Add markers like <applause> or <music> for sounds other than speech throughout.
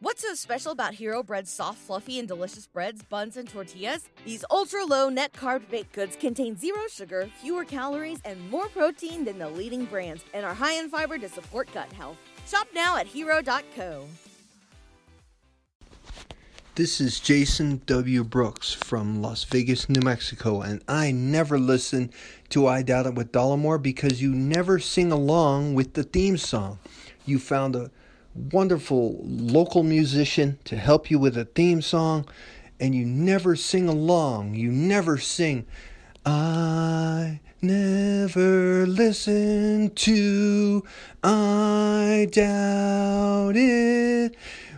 What's so special about Hero Bread's soft, fluffy, and delicious breads, buns, and tortillas? These ultra low net carb baked goods contain zero sugar, fewer calories, and more protein than the leading brands, and are high in fiber to support gut health. Shop now at hero.co. This is Jason W. Brooks from Las Vegas, New Mexico, and I never listen to I Doubt It with Dollemore because you never sing along with the theme song. You found a wonderful local musician to help you with a theme song, and you never sing along. You never sing, I never listen to I Doubt It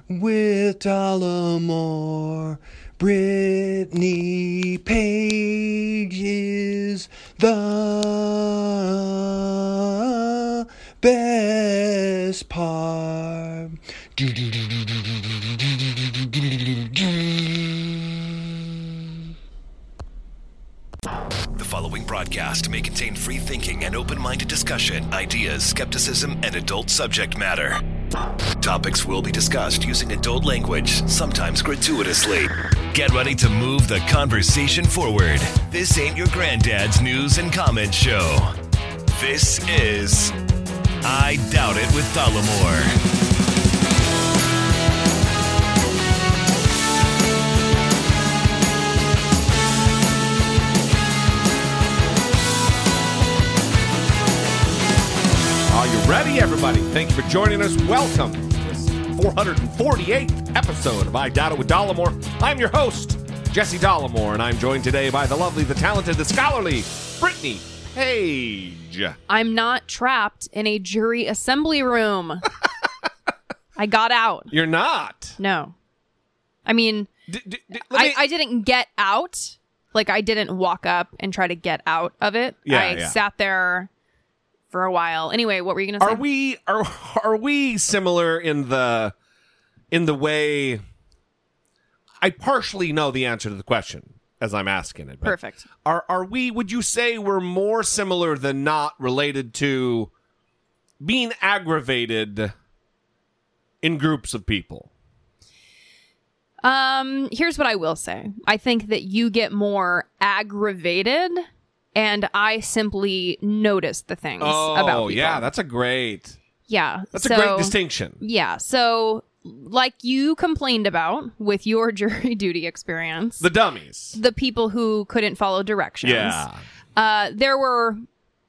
with Dollemore. Brittany Page is the best part. The following broadcast may contain free thinking and open minded discussion, ideas, skepticism, and adult subject matter. Topics will be discussed using adult language, sometimes gratuitously. Get ready to move the conversation forward. This ain't your granddad's news and comment show. This is I Doubt It with Dollemore. Are you ready, everybody? Thank you for joining us. Welcome to this 448th episode of I Doubt It with Dollemore. I'm your host, Jesse Dollemore, and I'm joined today by the lovely, the talented, the scholarly Brittany Page. I'm not trapped in a jury assembly room. I got out. You're not. No. I mean, D- d- d- let I, me- I didn't get out. Like, I didn't walk up and try to get out of it. Yeah, I yeah. sat there for a while. Anyway, what were you going to say? are we are are we similar in the in the way? I partially know the answer to the question as I'm asking it. but Perfect. Are are we? Would you say we're more similar than not related to being aggravated in groups of people? Um, here's what I will say. I think that you get more aggravated and I simply notice the things about people. Oh, yeah, that's a great yeah. that's so, a great distinction. Yeah. So, like you complained about with your <laughs> jury duty experience, The dummies. the people who couldn't follow directions. Yeah. Uh, there were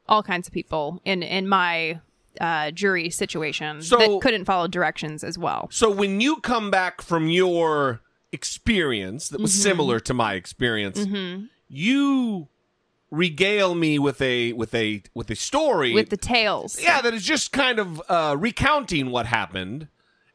all kinds of people in in my uh, jury situation So- that couldn't follow directions as well. So when you come back from your experience that was Mm-hmm. similar to my experience, you regale me with a with a with a story With the tales. yeah that is just kind of uh, recounting what happened,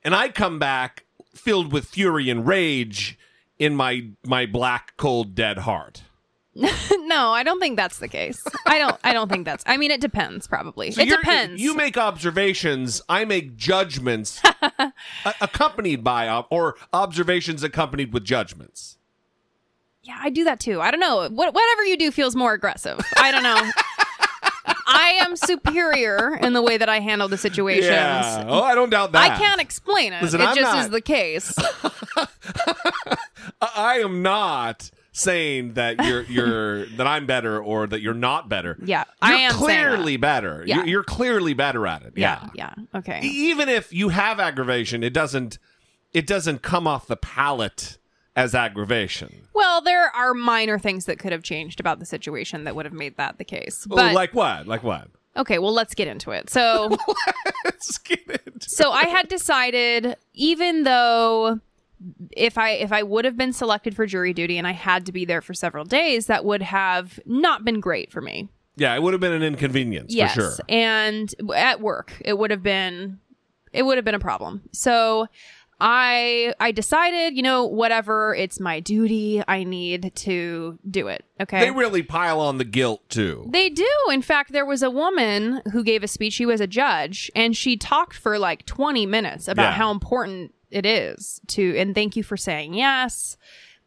and I come back filled with fury and rage in my my black cold dead heart. <laughs> no, I don't think that's the case. I don't. I don't think that's. I mean, it depends. Probably. So it depends. You make observations, I make judgments <laughs> a- accompanied by or observations accompanied with judgments. Yeah, I do that too. I don't know. What, whatever you do feels more aggressive. I don't know. <laughs> I am superior in the way that I handle the situations. Yeah. Oh, I don't doubt that. I can't explain it. Listen, it I'm just not- is the case. <laughs> I- am not saying that you're you're that I'm better or that you're not better. Yeah, you're I am clearly better. Yeah. You're, you're clearly better at it. Yeah, Yeah. yeah. Okay. Even if you have aggravation, it doesn't it doesn't come off the palate as aggravation. Well, there are minor things that could have changed about the situation that would have made that the case. But like what? Like what? okay, well, let's get into it. So, <laughs> Let's get into so I had decided, even though if I if I would have been selected for jury duty and I had to be there for several days, that would have not been great for me. Yeah, it would have been an inconvenience yes, for sure. and at work, it would have been it would have been a problem. So. I I decided, you know, whatever, it's my duty. I need to do it. Okay. They really pile on the guilt too. They do. In fact, there was a woman who gave a speech. She was a judge, and she talked for like 20 minutes about Yeah. how important it is to, and thank you for saying yes.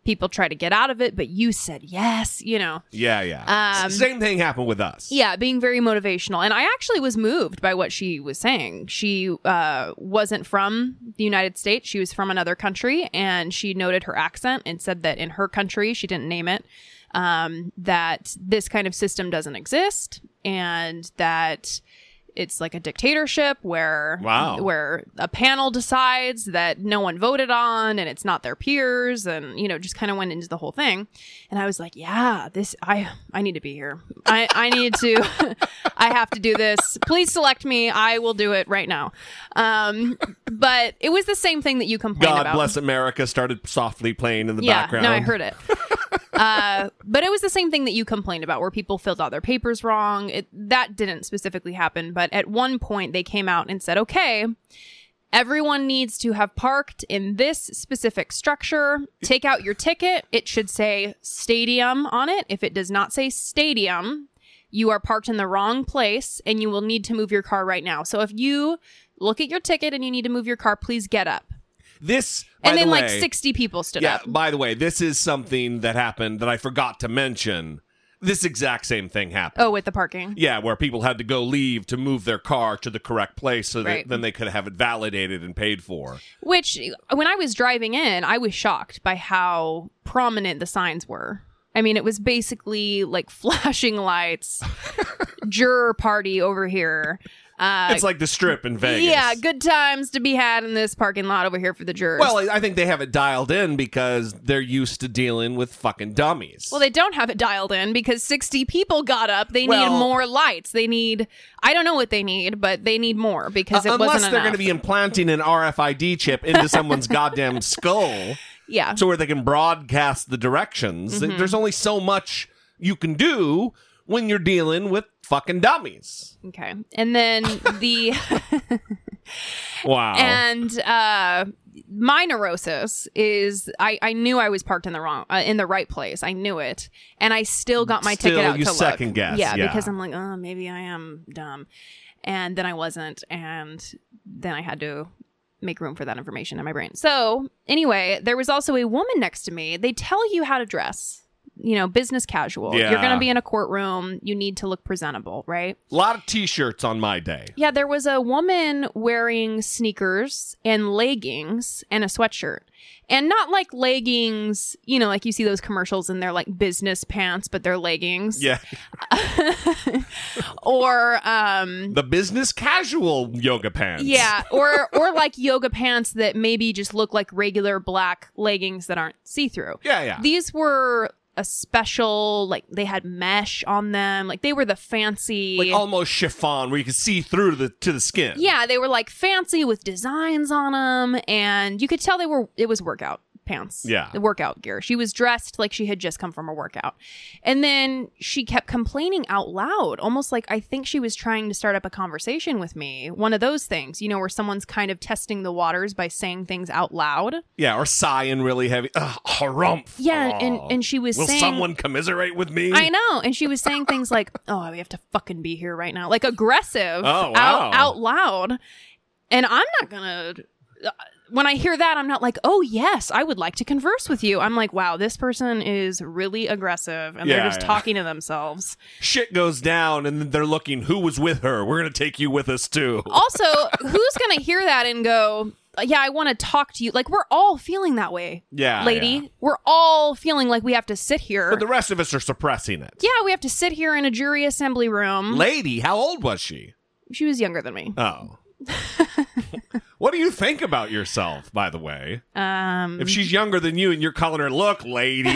People try to get out of it, but you said yes, you know. Yeah, yeah. Um, Same thing happened with us. Yeah, being very motivational. And I actually was moved by what she was saying. She uh, wasn't from the United States, she was from another country. And she noted her accent and said that in her country, she didn't name it, um, that this kind of system doesn't exist and that it's like a dictatorship where Wow. where a panel decides that no one voted on and it's not their peers and you know just kind of went into the whole thing and i was like yeah this i i need to be here i i need to <laughs> i have to do this please select me i will do it right now um but it was the same thing that you complained God about bless America started softly playing in the yeah, background. no, I heard it. <laughs> uh, but it was the same thing that you complained about, where people filled out their papers wrong. It, that didn't specifically happen, but at one point they came out and said, "Okay, everyone needs to have parked in this specific structure. Take out your ticket. It should say stadium on it. If it does not say stadium, you are parked in the wrong place, and you will need to move your car right now. So if you look at your ticket and you need to move your car, please get up." This, And the then like 60 people stood up. Yeah, up. by the way, this is something that happened that I forgot to mention. This exact same thing happened. Oh, with the parking. Yeah, where people had to go leave to move their car to the correct place so that Right. then they could have it validated and paid for. Which, when I was driving in, I was shocked by how prominent the signs were. I mean, it was basically like <laughs> flashing lights, <laughs> juror party over here. Uh, it's like the strip in Vegas. yeah, good times to be had in this parking lot over here for the jurors. Well, I think they have it dialed in because they're used to dealing with fucking dummies. Well, they don't have it dialed in because 60 people got up. They Well- need more lights. They need, I don't know what they need, but they need more because it Uh, unless wasn't they're going to be implanting an RFID chip into someone's <laughs> goddamn skull, yeah. so where they can broadcast the directions. Mm-hmm. There's only so much you can do when you're dealing with fucking dummies. okay. And then the. <laughs> Wow. and uh my neurosis is I, I knew I was parked in the wrong uh, in the right place. I knew it, and I still got my Still, ticket out you to second look. guess, yeah, yeah. because I'm like, oh, maybe I am dumb, and then I wasn't, and then I had to make room for that information in my brain. So anyway, there was also a woman next to me. They tell you how to dress. You know, business casual. You're going to be in a courtroom. You need to look presentable, right? a lot of t-shirts on my day. Yeah, there was a woman wearing sneakers and leggings and a sweatshirt. And not like leggings, you know, like you see those commercials and they're like business pants, but they're leggings. Yeah. <laughs> Or um The business casual yoga pants. yeah, or or like yoga pants that maybe just look like regular black leggings that aren't see-through. Yeah, yeah. These were a special like they had mesh on them. Like they were the fancy like almost chiffon where you could see through to the to the skin. Yeah, they were like fancy with designs on them, and you could tell they were. It was workout pants. Yeah. the workout gear. She was dressed like she had just come from a workout, and then she kept complaining out loud, almost like I think she was trying to start up a conversation with me. One of those things, you know, where someone's kind of testing the waters by saying things out loud. Yeah, or sighing really heavy. Ugh, harumph. Yeah, and and she was Will saying. someone commiserate with me? I know, and she was saying things like, <laughs> "Oh, we have to fucking be here right now," like aggressive, Oh, wow. out out loud. And I'm not gonna. Uh, When I hear that, I'm not like, "Oh yes, I would like to converse with you." I'm like, "Wow, this person is really aggressive, and Yeah, they're just yeah. talking to themselves." Shit goes down, and then they're looking. Who was with her? We're gonna take you with us too. Also, who's gonna hear that and go? Yeah, I want to talk to you. Like we're all feeling that way, Yeah, lady. yeah. We're all feeling like we have to sit here. But the rest of us are suppressing it. yeah, we have to sit here in a jury assembly room. Lady, how old was she? she was younger than me. Oh. <laughs> what do you think about yourself, by the way? Um, If she's younger than you and you're calling her, look, lady,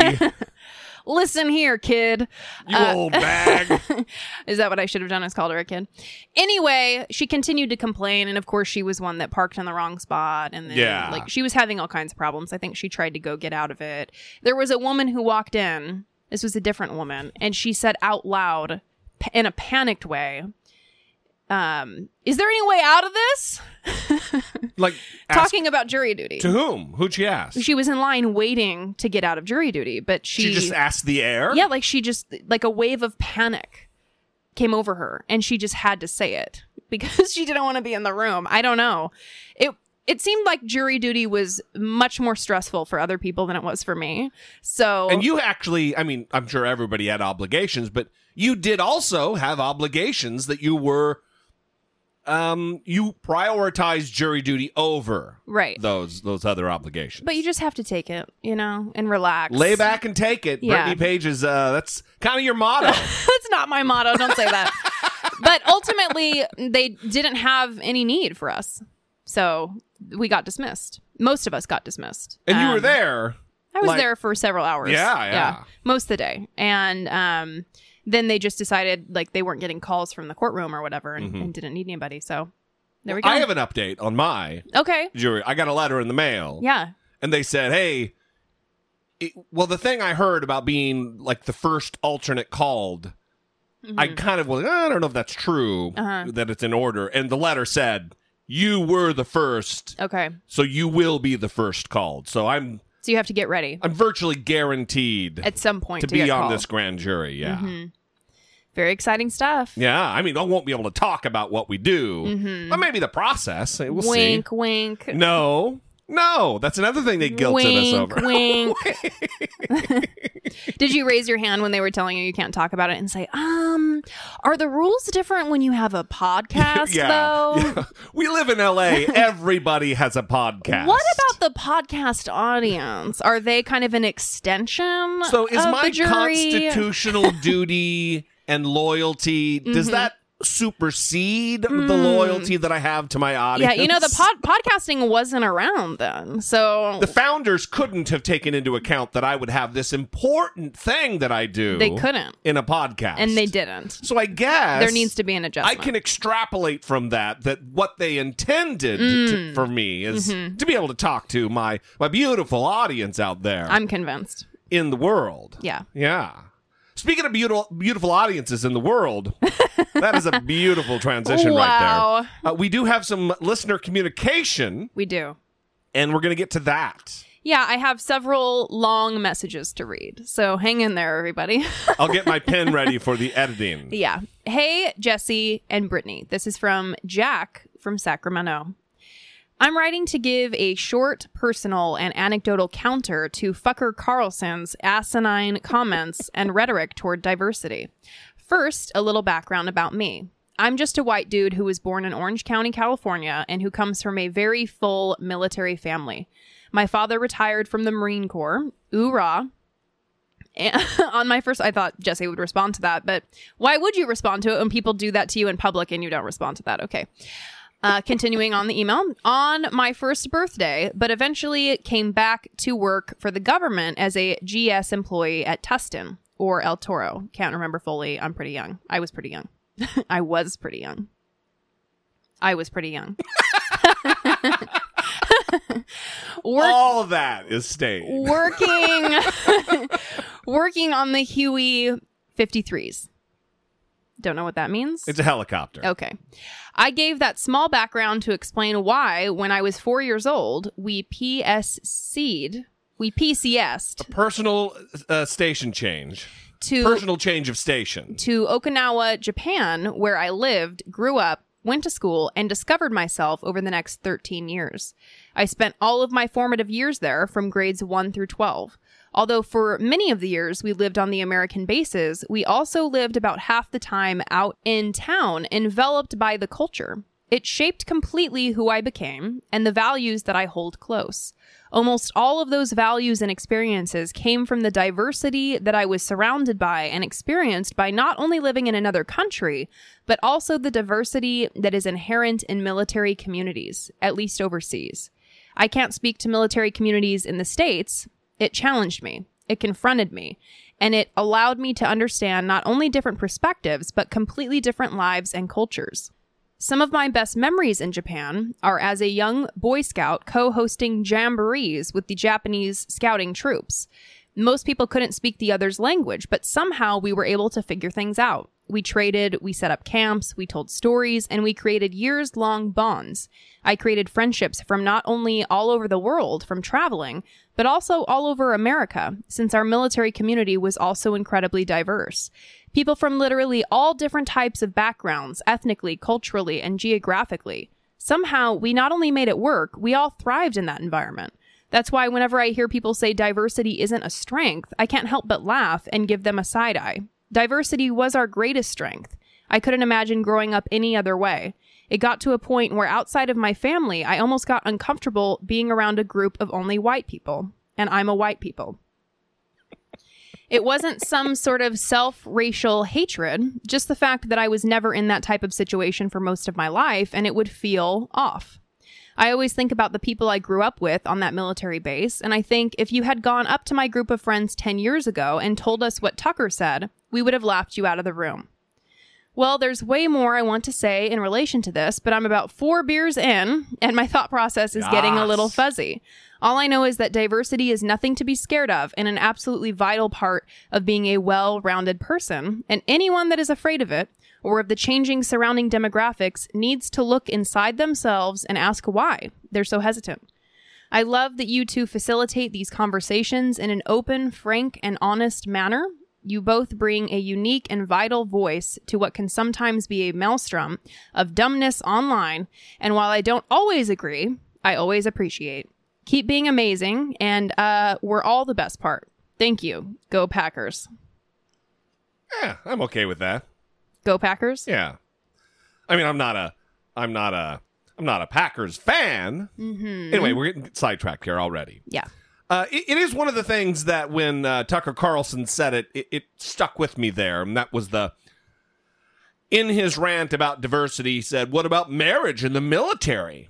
<laughs> listen here, kid. You old bag. <laughs> Is that what I should have done? Is called her a kid. Anyway, she continued to complain, and of course, she was one that parked in the wrong spot, and then Yeah. like she was having all kinds of problems. I think she tried to go get out of it. There was a woman who walked in. This was a different woman, and she said out loud, p- in a panicked way, um, "Is there any way out of this?" <laughs> Like, Talking about jury duty. to whom? Who'd she ask? she was in line waiting to get out of jury duty, but she, She just asked the air? Yeah, like she just like a wave of panic came over her and she just had to say it <laughs> because she didn't want to be in the room. I don't know. It it seemed like jury duty was much more stressful for other people than it was for me. So And you actually, I mean, I'm sure everybody had obligations, but you did also have obligations that you were um you prioritize jury duty over Right. those those other obligations. but you just have to take it, you know, and relax. lay back and take it. Yeah. Brittany Page is uh that's kind of your motto. <laughs> That's not my motto. Don't say that. but ultimately, they didn't have any need for us. So we got dismissed. Most of us got dismissed. and you were Um, there. I was like- there for several hours. Yeah, yeah. Most of the day. And um, then they just decided like they weren't getting calls from the courtroom or whatever and, and didn't need anybody. So there we go. Mm-hmm. I have an update on my okay. jury. I got a letter in the mail. Yeah. and they said, "Hey, it, well, the thing I heard about being like the first alternate called, I kind of was, I don't know if that's true Mm-hmm. Uh-huh. that it's in order." And the letter said, "You were the first, Okay. so you will be the first called." So I'm So you have to get ready I'm virtually guaranteed at some point to to, be get on called. this grand jury. Yeah. Mm-hmm. Very exciting stuff. Yeah, I mean, I won't be able to talk about what we do, but maybe the process. We'll Mm-hmm. wink, see. wink. No, no, that's another thing they guilted wink, us over. wink. <laughs> <laughs> Did you raise your hand when they were telling you you can't talk about it and say, um, are the rules different when you have a <laughs> podcast, though? yeah. We live in LA. Everybody has a podcast. What about the podcast audience? Are they kind of an extension? So is of my constitutional duty and loyalty does Mm-hmm. that supersede the loyalty that I have to my audience. Yeah, you know the pod- podcasting wasn't around then, so the founders couldn't have taken into account that I would have this important thing that I do. they couldn't, in a podcast, and they didn't. So I guess There needs to be an adjustment. I can extrapolate from that that what they intended to, Mm. for me is Mm-hmm. to be able to talk to my my beautiful audience out there I'm convinced. in the world. Yeah. Yeah. Speaking of beautiful beautiful audiences in the world, that is a <laughs> beautiful transition Wow. right there. Uh, we do have some listener communication, We do. and we're going to get to that. Yeah, I have several long messages to read. So hang in there, everybody. <laughs> I'll get my pen <laughs> ready for the editing. yeah. Hey, Jesse and Brittany. This is from Jack from Sacramento. I'm writing to give a short, personal, and anecdotal counter to Fucker Carlson's asinine comments and rhetoric toward diversity. First, a little background about me. I'm just a white dude who was born in Orange County, California, and who comes from a very full military family. My father retired from the Marine Corps. Oorah. <laughs> On my first, I thought Jesse would respond to that, but why would you respond to it when people do that to you in public and you don't respond to that? Okay. Uh, continuing on the email, on my first birthday, but eventually came back to work for the government as a GS employee at Tustin or El Toro. Can't remember fully. I'm pretty young. I was pretty young. <laughs> I was pretty young. I was pretty young. <laughs> Work- All of that is staying. working <laughs> working on the Huey 53s. Don't know what that means. It's a helicopter. Okay. I gave that small background to explain why, when I was four years old, we PSC'd, we PCS'd Personal uh, station change. to, Personal change of station. to Okinawa, Japan, where I lived, grew up, went to school, and discovered myself over the next 13 years. I spent all of my formative years there from grades 1 through 12. Although for many of the years we lived on the American bases, we also lived about half the time out in town, enveloped by the culture. It shaped completely who I became and the values that I hold close. Almost all of those values and experiences came from the diversity that I was surrounded by and experienced by not only living in another country, but also the diversity that is inherent in military communities, at least overseas. I can't speak to military communities in the States. It challenged me, it confronted me, and it allowed me to understand not only different perspectives, but completely different lives and cultures. Some of my best memories in Japan are as a young Boy Scout co hosting jamborees with the Japanese scouting troops. Most people couldn't speak the other's language, but somehow we were able to figure things out. We traded, we set up camps, we told stories, and we created years long bonds. I created friendships from not only all over the world from traveling, but also all over America, since our military community was also incredibly diverse. People from literally all different types of backgrounds, ethnically, culturally, and geographically. Somehow, we not only made it work, we all thrived in that environment. That's why whenever I hear people say diversity isn't a strength, I can't help but laugh and give them a side eye. Diversity was our greatest strength. I couldn't imagine growing up any other way. It got to a point where outside of my family, I almost got uncomfortable being around a group of only white people. And I'm a white people. It wasn't some sort of self racial hatred, just the fact that I was never in that type of situation for most of my life and it would feel off. I always think about the people I grew up with on that military base, and I think if you had gone up to my group of friends 10 years ago and told us what Tucker said, we would have laughed you out of the room. Well, there's way more I want to say in relation to this, but I'm about four beers in, and my thought process is getting a little fuzzy. All I know is that diversity is nothing to be scared of and an absolutely vital part of being a well rounded person, and anyone that is afraid of it or of the changing surrounding demographics needs to look inside themselves and ask why they're so hesitant. I love that you two facilitate these conversations in an open, frank, and honest manner. You both bring a unique and vital voice to what can sometimes be a maelstrom of dumbness online, and while I don't always agree, I always appreciate. Keep being amazing, and uh, we're all the best part. Thank you. Go Packers. Yeah, I'm okay with that. Go Packers. Yeah. I mean, I'm not a, I'm not a, I'm not a Packers fan. Mm-hmm. Anyway, we're getting sidetracked here already. Yeah. Uh, it, it is one of the things that when uh, Tucker Carlson said it, it, it stuck with me there, and that was the. In his rant about diversity, he said, "What about marriage in the military?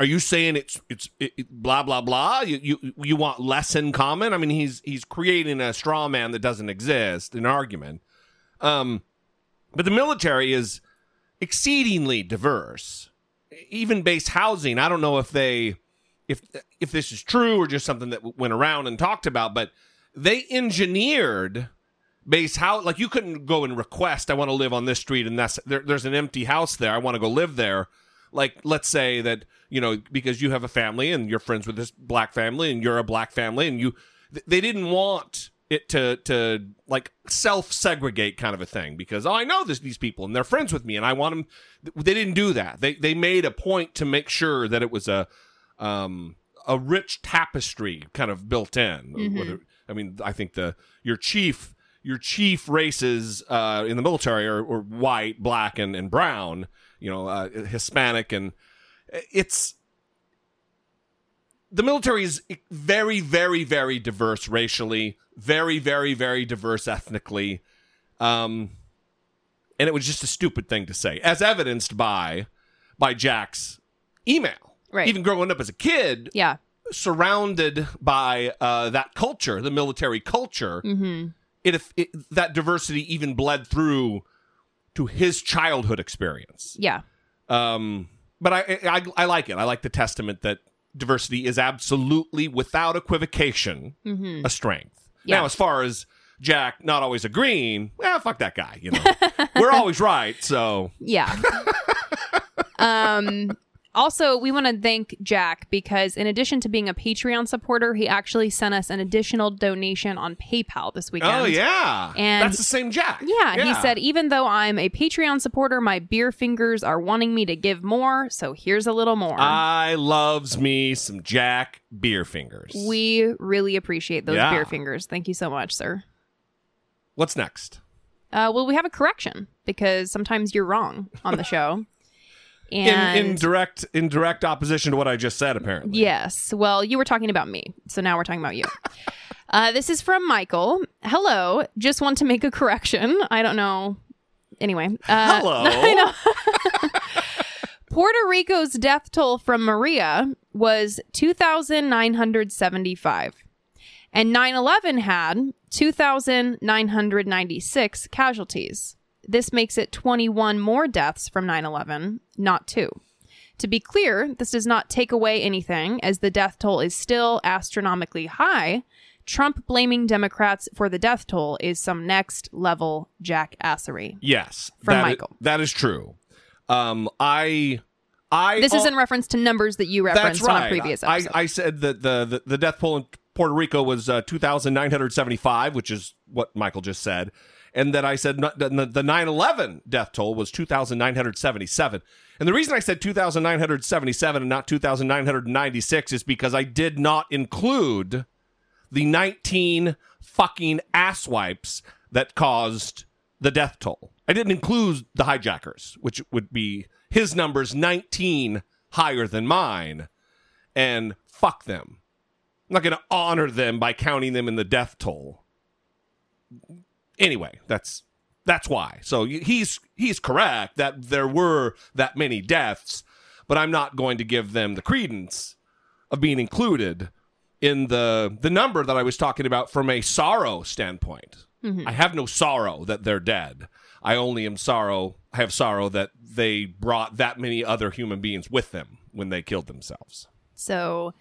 Are you saying it's it's it, it- blah blah blah? You, you you want less in common? I mean, he's he's creating a straw man that doesn't exist, an argument. Um, but the military is exceedingly diverse. Even base housing, I don't know if they if if this is true or just something that went around and talked about, but they engineered base house like you couldn't go and request I want to live on this street and that's there, there's an empty house there I want to go live there. Like let's say that you know because you have a family and you're friends with this black family and you're a black family and you they didn't want it to to like self segregate kind of a thing because oh I know this these people and they're friends with me and I want them they didn't do that they they made a point to make sure that it was a um a rich tapestry kind of built in Whether- I mean I think the your chief your chief races uh, in the military are, are white, black, and, and brown. You know, uh, Hispanic, and it's the military is very, very, very diverse racially, very, very, very diverse ethnically, um, and it was just a stupid thing to say, as evidenced by by Jack's email. Right. Even growing up as a kid, Yeah. surrounded by uh, that culture, the military culture, Mm-hmm. it, it that diversity even bled through to his childhood experience. Yeah. Um, but I, I I like it. I like the testament that diversity is absolutely, without equivocation, a strength. Mm-hmm. Yeah. Now, as far as Jack not always agreeing, well, fuck that guy. You know, we're <laughs> always right. So Yeah. <laughs> um also, we want to thank Jack because in addition to being a Patreon supporter, he actually sent us an additional donation on PayPal this weekend. oh yeah, And- that's the same Jack. Yeah, he said, even though I'm a Patreon supporter, my beer fingers are wanting me to give more, so here's a little more. I loves me some Jack beer fingers. we really appreciate those Yeah. beer fingers. Thank you so much, sir. What's next? Uh, well, we have a correction because sometimes you're wrong on the <laughs> show. And in, in direct in direct opposition to what I just said, apparently. Yes. Well, you were talking about me. So now we're talking about you. <laughs> uh, this is from Michael. Hello. Just want to make a correction. I don't know. Anyway. Uh, Hello. <laughs> I know. <laughs> Puerto Rico's death toll from Maria was 2,975. And 9 11 had 2,996 casualties. This makes it 21 more deaths from 9 11, not two. To be clear, this does not take away anything, as the death toll is still astronomically high. Trump blaming Democrats for the death toll is some next level jackassery. Yes, From that i- Michael. that is true. Um, I, I. This al- is in reference to numbers that you referenced right. on a previous I, episode. I said that the, the the death toll in Puerto Rico was uh, two thousand nine hundred seventy five, which is what Michael just said, and that I said the the 9/11 death toll was 2,977. And the reason I said 2,977 and not 2,996 is because I did not include the 19 fucking asswipes that caused the death toll. I didn't include the hijackers, which would be his numbers 19 higher than mine, and fuck them. I'm not going to honor them by counting them in the death toll. Anyway, that's that's why. So he's he's correct that there were that many deaths, but I'm not going to give them the credence of being included in the the number that I was talking about from a sorrow standpoint. Mm-hmm. I have no sorrow that they're dead. I only am sorrow. I have sorrow that they brought that many other human beings with them when they killed themselves. So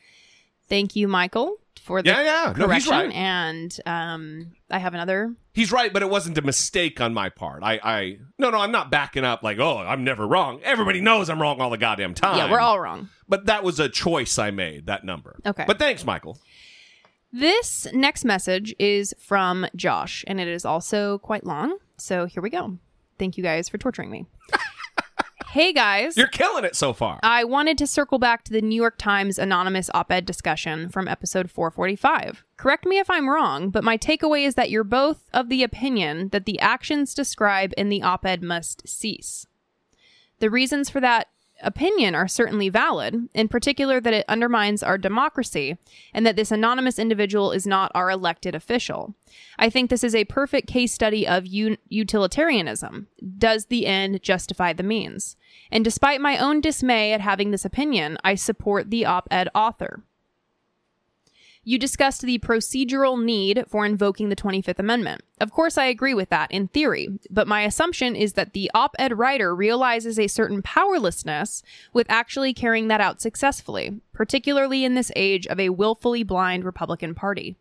thank you, Michael, for the Yeah, yeah. No, he's correction. right. And um, I have another. He's right, but it wasn't a mistake on my part. I, I, no, no, I'm not backing up like, oh, I'm never wrong. Everybody knows I'm wrong all the goddamn time. Yeah, we're all wrong. But that was a choice I made. That number. Okay. But thanks, Michael. This next message is from Josh, and it is also quite long. So here we go. Thank you guys for torturing me. <laughs> hey guys. You're killing it so far. I wanted to circle back to the New York Times anonymous op ed discussion from episode 445. Correct me if I'm wrong, but my takeaway is that you're both of the opinion that the actions described in the op ed must cease. The reasons for that opinion are certainly valid, in particular that it undermines our democracy and that this anonymous individual is not our elected official. I think this is a perfect case study of un- utilitarianism. Does the end justify the means? And despite my own dismay at having this opinion, I support the op ed author. You discussed the procedural need for invoking the 25th Amendment. Of course, I agree with that in theory, but my assumption is that the op ed writer realizes a certain powerlessness with actually carrying that out successfully, particularly in this age of a willfully blind Republican Party.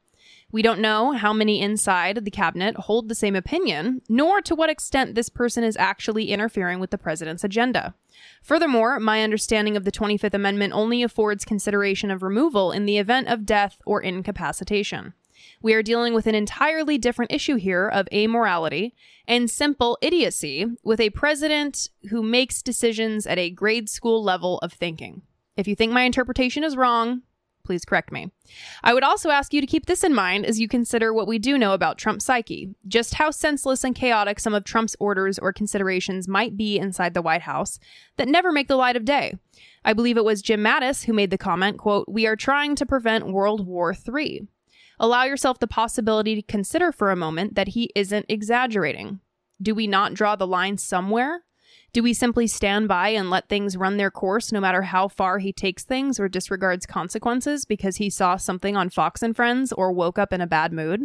We don't know how many inside the cabinet hold the same opinion, nor to what extent this person is actually interfering with the president's agenda. Furthermore, my understanding of the 25th Amendment only affords consideration of removal in the event of death or incapacitation. We are dealing with an entirely different issue here of amorality and simple idiocy with a president who makes decisions at a grade school level of thinking. If you think my interpretation is wrong, please correct me. I would also ask you to keep this in mind as you consider what we do know about Trump's psyche, just how senseless and chaotic some of Trump's orders or considerations might be inside the White House that never make the light of day. I believe it was Jim Mattis who made the comment, quote, "We are trying to prevent World War III." Allow yourself the possibility to consider for a moment that he isn't exaggerating. Do we not draw the line somewhere? Do we simply stand by and let things run their course no matter how far he takes things or disregards consequences because he saw something on Fox and Friends or woke up in a bad mood?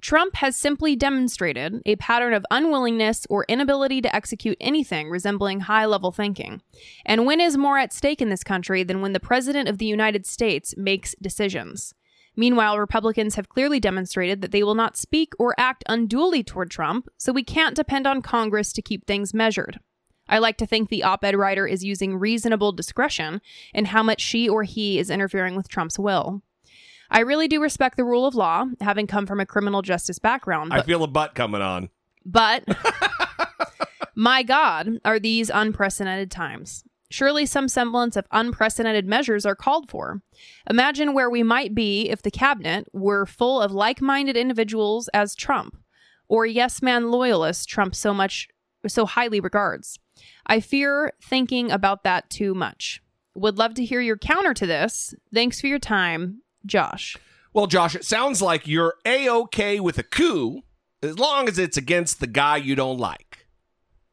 Trump has simply demonstrated a pattern of unwillingness or inability to execute anything resembling high level thinking. And when is more at stake in this country than when the President of the United States makes decisions? Meanwhile, Republicans have clearly demonstrated that they will not speak or act unduly toward Trump, so we can't depend on Congress to keep things measured. I like to think the op ed writer is using reasonable discretion in how much she or he is interfering with Trump's will. I really do respect the rule of law, having come from a criminal justice background, I feel a butt coming on. but <laughs> my God, are these unprecedented times? Surely some semblance of unprecedented measures are called for. Imagine where we might be if the cabinet were full of like minded individuals as Trump, or yes man loyalists Trump so much so highly regards. I fear thinking about that too much. Would love to hear your counter to this. Thanks for your time, Josh. Well, Josh, it sounds like you're a okay with a coup as long as it's against the guy you don't like.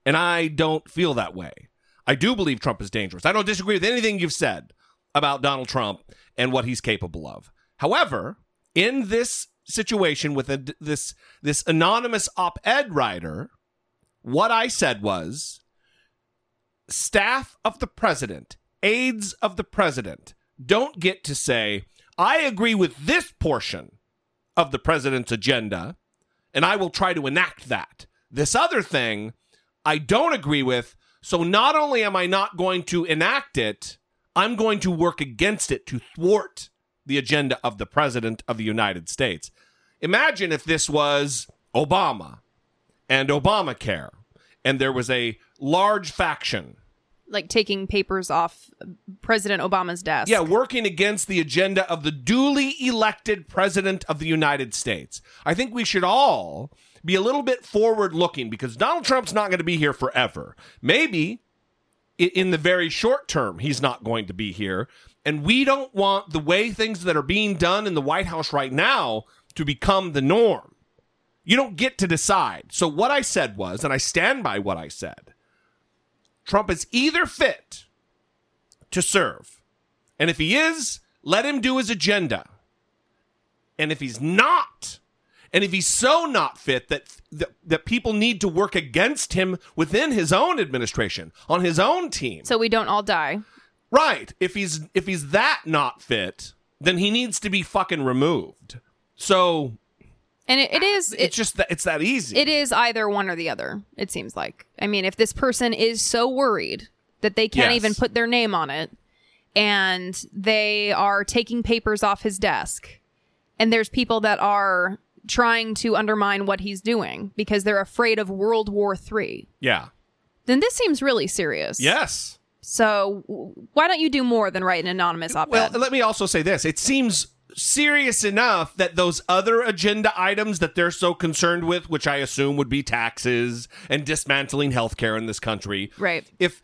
And I don't feel that way. I do believe Trump is dangerous. I don't disagree with anything you've said about Donald Trump and what he's capable of. However, in this situation with a, this this anonymous op-ed writer, what I said was staff of the president, aides of the president don't get to say, I agree with this portion of the president's agenda, and I will try to enact that. This other thing, I don't agree with. So not only am I not going to enact it, I'm going to work against it to thwart the agenda of the president of the United States. Imagine if this was Obama and Obamacare. And there was a large faction Like taking papers off President Obama's desk. Yeah, working against the agenda of the duly elected president of the United States. I think we should all be a little bit forward looking because Donald Trump's not going to be here forever. Maybe in the very short term, he's not going to be here. And we don't want the way things that are being done in the White House right now to become the norm. You don't get to decide. So, what I said was, and I stand by what I said Trump is either fit to serve. And if he is, let him do his agenda. And if he's not, and if he's so not fit that, that that people need to work against him within his own administration, on his own team. So we don't all die. Right. If he's if he's that not fit, then he needs to be fucking removed. So And it, it ah, is it, it's just that it's that easy. it is either one or the other, it seems like. I mean, if this person is so worried that they can't Yes. even put their name on it and they are taking papers off his desk and there's people that are trying to undermine what he's doing because they're afraid of World War III, yeah. then this seems really serious. Yes. So why don't you do more than write an anonymous op-ed? Well, let me also say this. It seems serious enough that those other agenda items that they're so concerned with, which I assume would be taxes and dismantling healthcare in this country. Right. If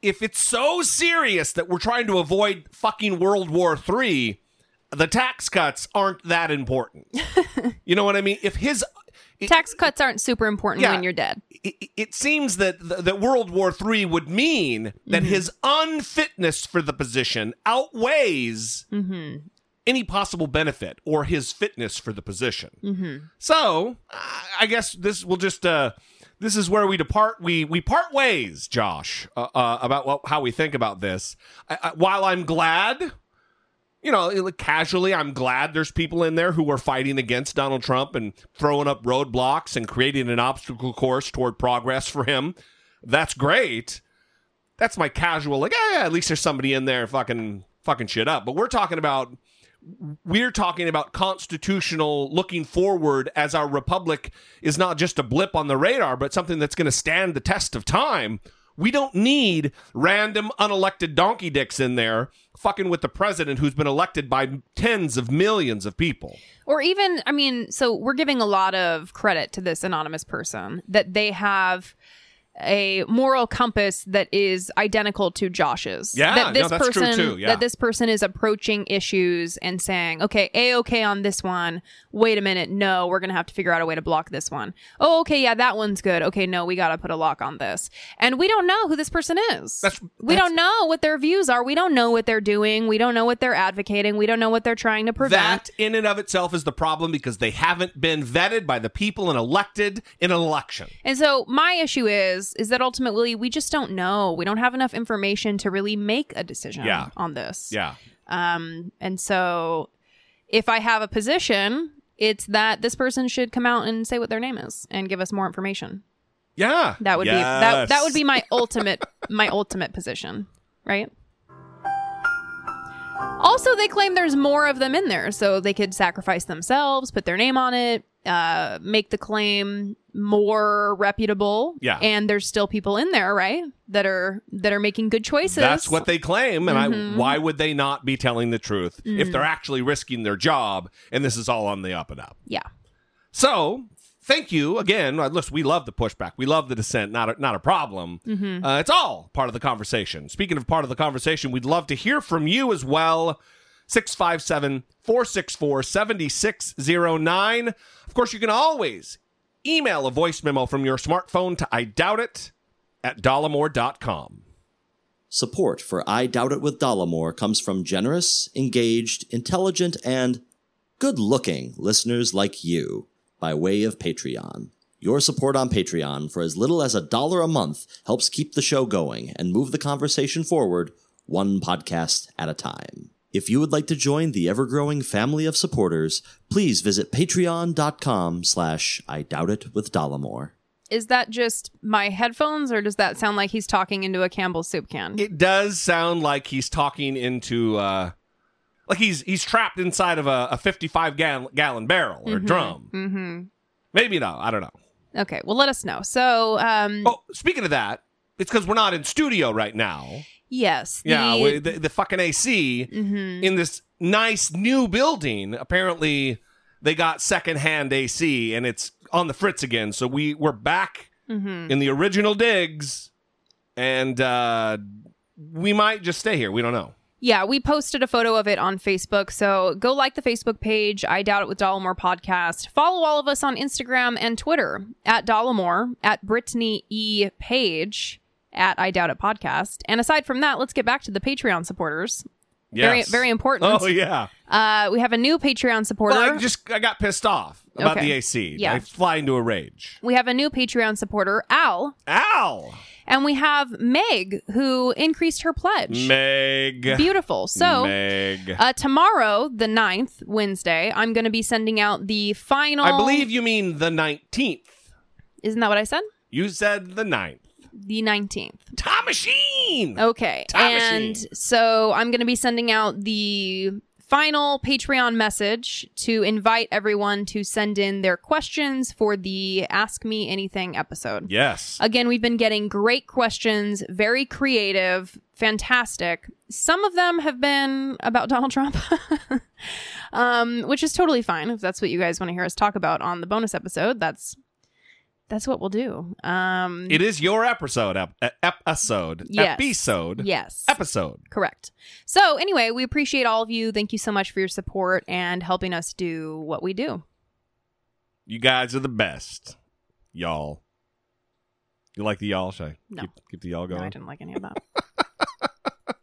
if it's so serious that we're trying to avoid fucking World War III, the tax cuts aren't that important. <laughs> you know what I mean? If his it- Tax cuts aren't super important Yeah. when you're dead. it, it seems that that World War III would mean that mm-hmm. his unfitness for the position outweighs mm-hmm. Any possible benefit or his fitness for the position. So I- guess this will just uh, this is where we depart. We we part ways, Josh, uh, uh, about what, how we think about this. I, I, while I'm glad you know, like, casually, I'm glad there's people in there who are fighting against Donald Trump and throwing up roadblocks and creating an obstacle course toward progress for him. That's great. That's my casual, like, yeah, at least there's somebody in there fucking fucking shit up. But we're talking about we're talking about constitutional looking forward as our republic is not just a blip on the radar, but something that's going to stand the test of time. We don't need random unelected donkey dicks in there fucking with the president who's been elected by tens of millions of people. Or even, I mean, so we're giving a lot of credit to this anonymous person that they have a moral compass that is identical to Josh's. Yeah, that this no, that's true person too, yeah. that this person is approaching issues and saying, "Okay, a okay on this one. Wait a minute, no, we're gonna have to figure out a way to block this one. Oh, okay, yeah, that one's good. Okay, no, we gotta put a lock on this." And we don't know who this person is. That's- we don't know what their views are. We don't know what they're doing. We don't know what they're advocating. We don't know what they're trying to prevent. That in and of itself is the problem because they haven't been vetted by the people and elected in an election. And so my issue is is that ultimately we just don't know. We don't have enough information to really make a decision Yeah. on this. Yeah. Um and so if I have a position, it's that this person should come out and say what their name is and give us more information. Yeah. That would be that that would be my ultimate my ultimate position, right? Also, they claim there's more of them in there, so they could sacrifice themselves, put their name on it, uh, make the claim more reputable. Yeah. and there's still people in there, right? That are that are making good choices. That's what they claim, and Mm-hmm. I why would they not be telling the truth if Mm. they're actually risking their job and this is all on the up and up? Yeah. So, thank you again. Uh, Listen, we love the pushback. We love the dissent. Not a, not a problem. Mm-hmm. Uh, it's all part of the conversation. Speaking of part of the conversation, we'd love to hear from you as well. 657 464 7609. Of course, you can always email a voice memo from your smartphone to I doubt it at dollemore.com. Support for I Doubt It with Dollemore comes from generous, engaged, intelligent, and good looking listeners like you by way of Patreon. Your support on Patreon for as little as a dollar a month helps keep the show going and move the conversation forward one podcast at a time. If you would like to join the ever-growing family of supporters, please visit patreon.com slash I Doubt It with Dollemore. Is that just my headphones, or does that sound like he's talking into a Campbell's soup can? It does sound like he's talking into uh like he's he's trapped inside of a, a 55 gallon, gallon barrel or drum. Mm-hmm. Maybe not. I don't know. Okay, well, let us know. So, um, Oh, speaking of that, it's because we're not in studio right now. Yes, Yeah, the- the, the fucking AC Mhm. in this nice new building. Apparently, they got secondhand AC, and it's on the fritz again. So we we're back Mhm. in the original digs, and uh, we might just stay here. We don't know. Yeah, we posted a photo of it on Facebook. So go like the Facebook page, I Doubt It with Dollemore Podcast. Follow all of us on Instagram and Twitter at Dollemore, at Brittany E. Page, at I Doubt It Podcast. And aside from that, let's get back to the Patreon supporters. Very, Yes. very important. Oh yeah. Uh, we have a new Patreon supporter. Well, I just I got pissed off about Okay. the AC. Yeah. I fly into a rage. we have a new Patreon supporter, Al. Al. And we have Meg, who increased her pledge. Meg. Beautiful. So, Meg. Uh, tomorrow, the 9th, Wednesday, I'm going to be sending out the final. I believe you mean the nineteenth. Isn't that what I said? You said the 9th. The 19th. Time machine. Okay. Time and machine. so I'm going to be sending out the final Patreon message to invite everyone to send in their questions for the Ask Me Anything episode. Yes. Again, we've been getting great questions, very creative, fantastic. Some of them have been about Donald Trump, <laughs> um, which is totally fine. If that's what you guys want to hear us talk about on the bonus episode, that's that's what we'll do. Um, It is your episode. Ep- episode. Yes. Episode. yes, Episode. correct. So anyway, we appreciate all of you. Thank you so much for your support and helping us do what we do. You guys are the best, y'all. You like the y'all? I No. keep, keep the y'all going. No, I didn't like any of that.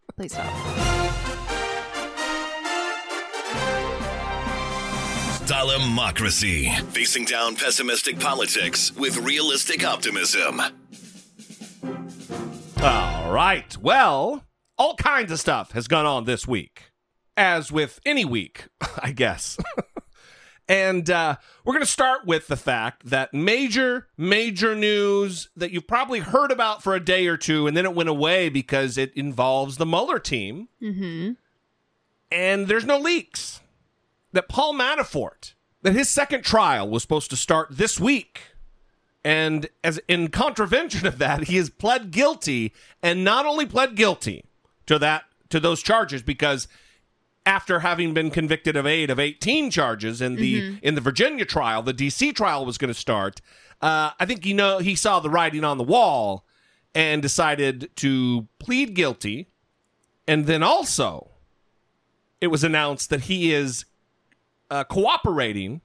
<laughs> Please stop. Dollemocracy. Facing down pessimistic politics with realistic optimism. All right. Well, all kinds of stuff has gone on this week, as with any week, <laughs> I guess. <laughs> and uh, we're going to start with the fact that major, major news that you've probably heard about for a day or two, and then it went away because it involves the Mueller team. Mm-hmm. and there's no leaks that Paul Manafort that his second trial was supposed to start this week. And as in contravention of that, he has pled guilty and not only pled guilty to that to those charges because after having been convicted of eight of 18 charges in the in the Virginia trial, the DC trial was going to start. Uh, I think you know he saw the writing on the wall and decided to plead guilty. And then also, it was announced that he is uh, cooperating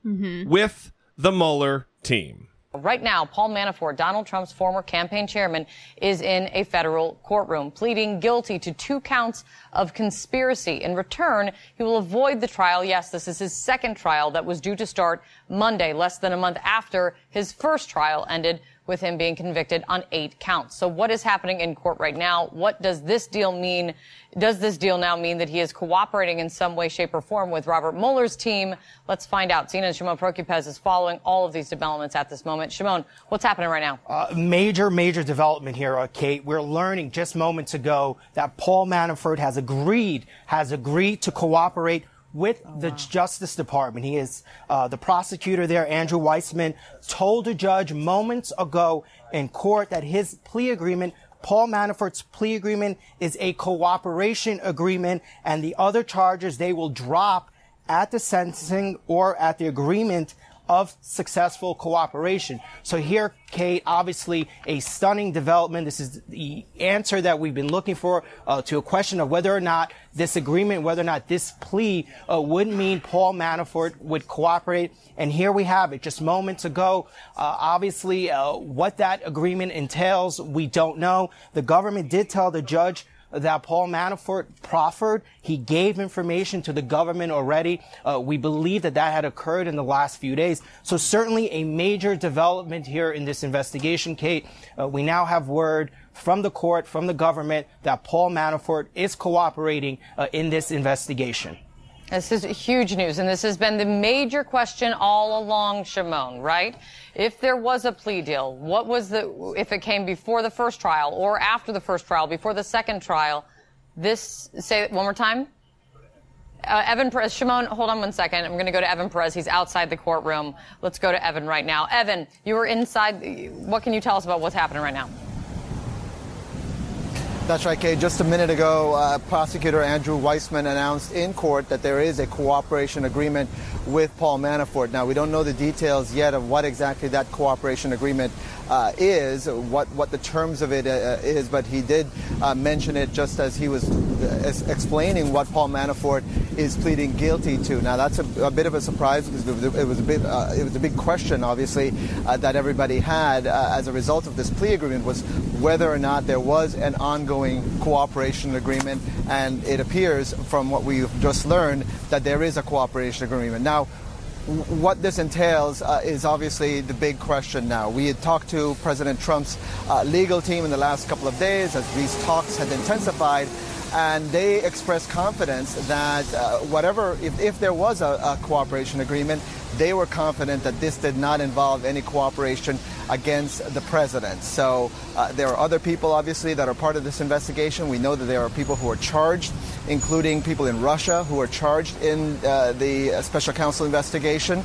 with the Mueller team. Right now, Paul Manafort, Donald Trump's former campaign chairman, is in a federal courtroom pleading guilty to two counts of conspiracy. In return, he will avoid the trial. Yes, this is his second trial that was due to start Monday, less than a month after his first trial ended with him being convicted on eight counts. So what is happening in court right now? What does this deal mean? Does this deal now mean that he is cooperating in some way, shape, or form with Robert Mueller's team? Let's find out. CNN Shimon Prokupecz is following all of these developments at this moment. Shimon, what's happening right now? Uh, major, major development here, uh, Kate. We're learning just moments ago that Paul Manafort has agreed, has agreed to cooperate with the Justice Department. He is uh, the prosecutor there, Andrew Weissmann, told a judge moments ago in court that his plea agreement. Paul Manafort's plea agreement is a cooperation agreement, and the other charges they will drop at the sentencing or at the agreement of successful cooperation. So here, Kate, obviously a stunning development. This is the answer that we've been looking for uh, to a question of whether or not this agreement, whether or not this plea uh, would mean Paul Manafort would cooperate. And here we have it just moments ago. Uh, obviously, uh, what that agreement entails, we don't know. The government did tell the judge that Paul Manafort proffered. He gave information to the government already. Uh, we believe that that had occurred in the last few days. So certainly a major development here in this investigation, Kate. Uh, we now have word from the court, from the government, that Paul Manafort is cooperating uh, in this investigation. This is huge news, and this has been the major question all along, Shimon, right? If there was a plea deal, what was the, if it came before the first trial or after the first trial, before the second trial, this, say it one more time? Uh, Evan Perez, Shimon, hold on one second. I'm going to go to Evan Perez. He's outside the courtroom. Let's go to Evan right now. Evan, you were inside. What can you tell us about what's happening right now? That's right, Kate. Just a minute ago, uh, prosecutor Andrew Weissmann announced in court that there is a cooperation agreement with Paul Manafort. Now, we don't know the details yet of what exactly that cooperation agreement uh, is, what, what the terms of it uh, is, but he did uh, mention it just as he was uh, explaining what Paul Manafort is pleading guilty to. Now, that's a, a bit of a surprise because it was a bit, uh, it was a big question, obviously, that everybody had as a result of this plea agreement was whether or not there was an ongoing cooperation agreement, and it appears from what we've just learned that there is a cooperation agreement. Now, what this entails uh, is obviously the big question now. We had talked to President Trump's uh, legal team in the last couple of days as these talks had intensified, and they expressed confidence that uh, whatever, if, if, there was a, a cooperation agreement, they were confident that this did not involve any cooperation against the president. So uh, there are other people, obviously, that are part of this investigation. We know that there are people who are charged, including people in Russia who are charged in uh, the uh, special counsel investigation.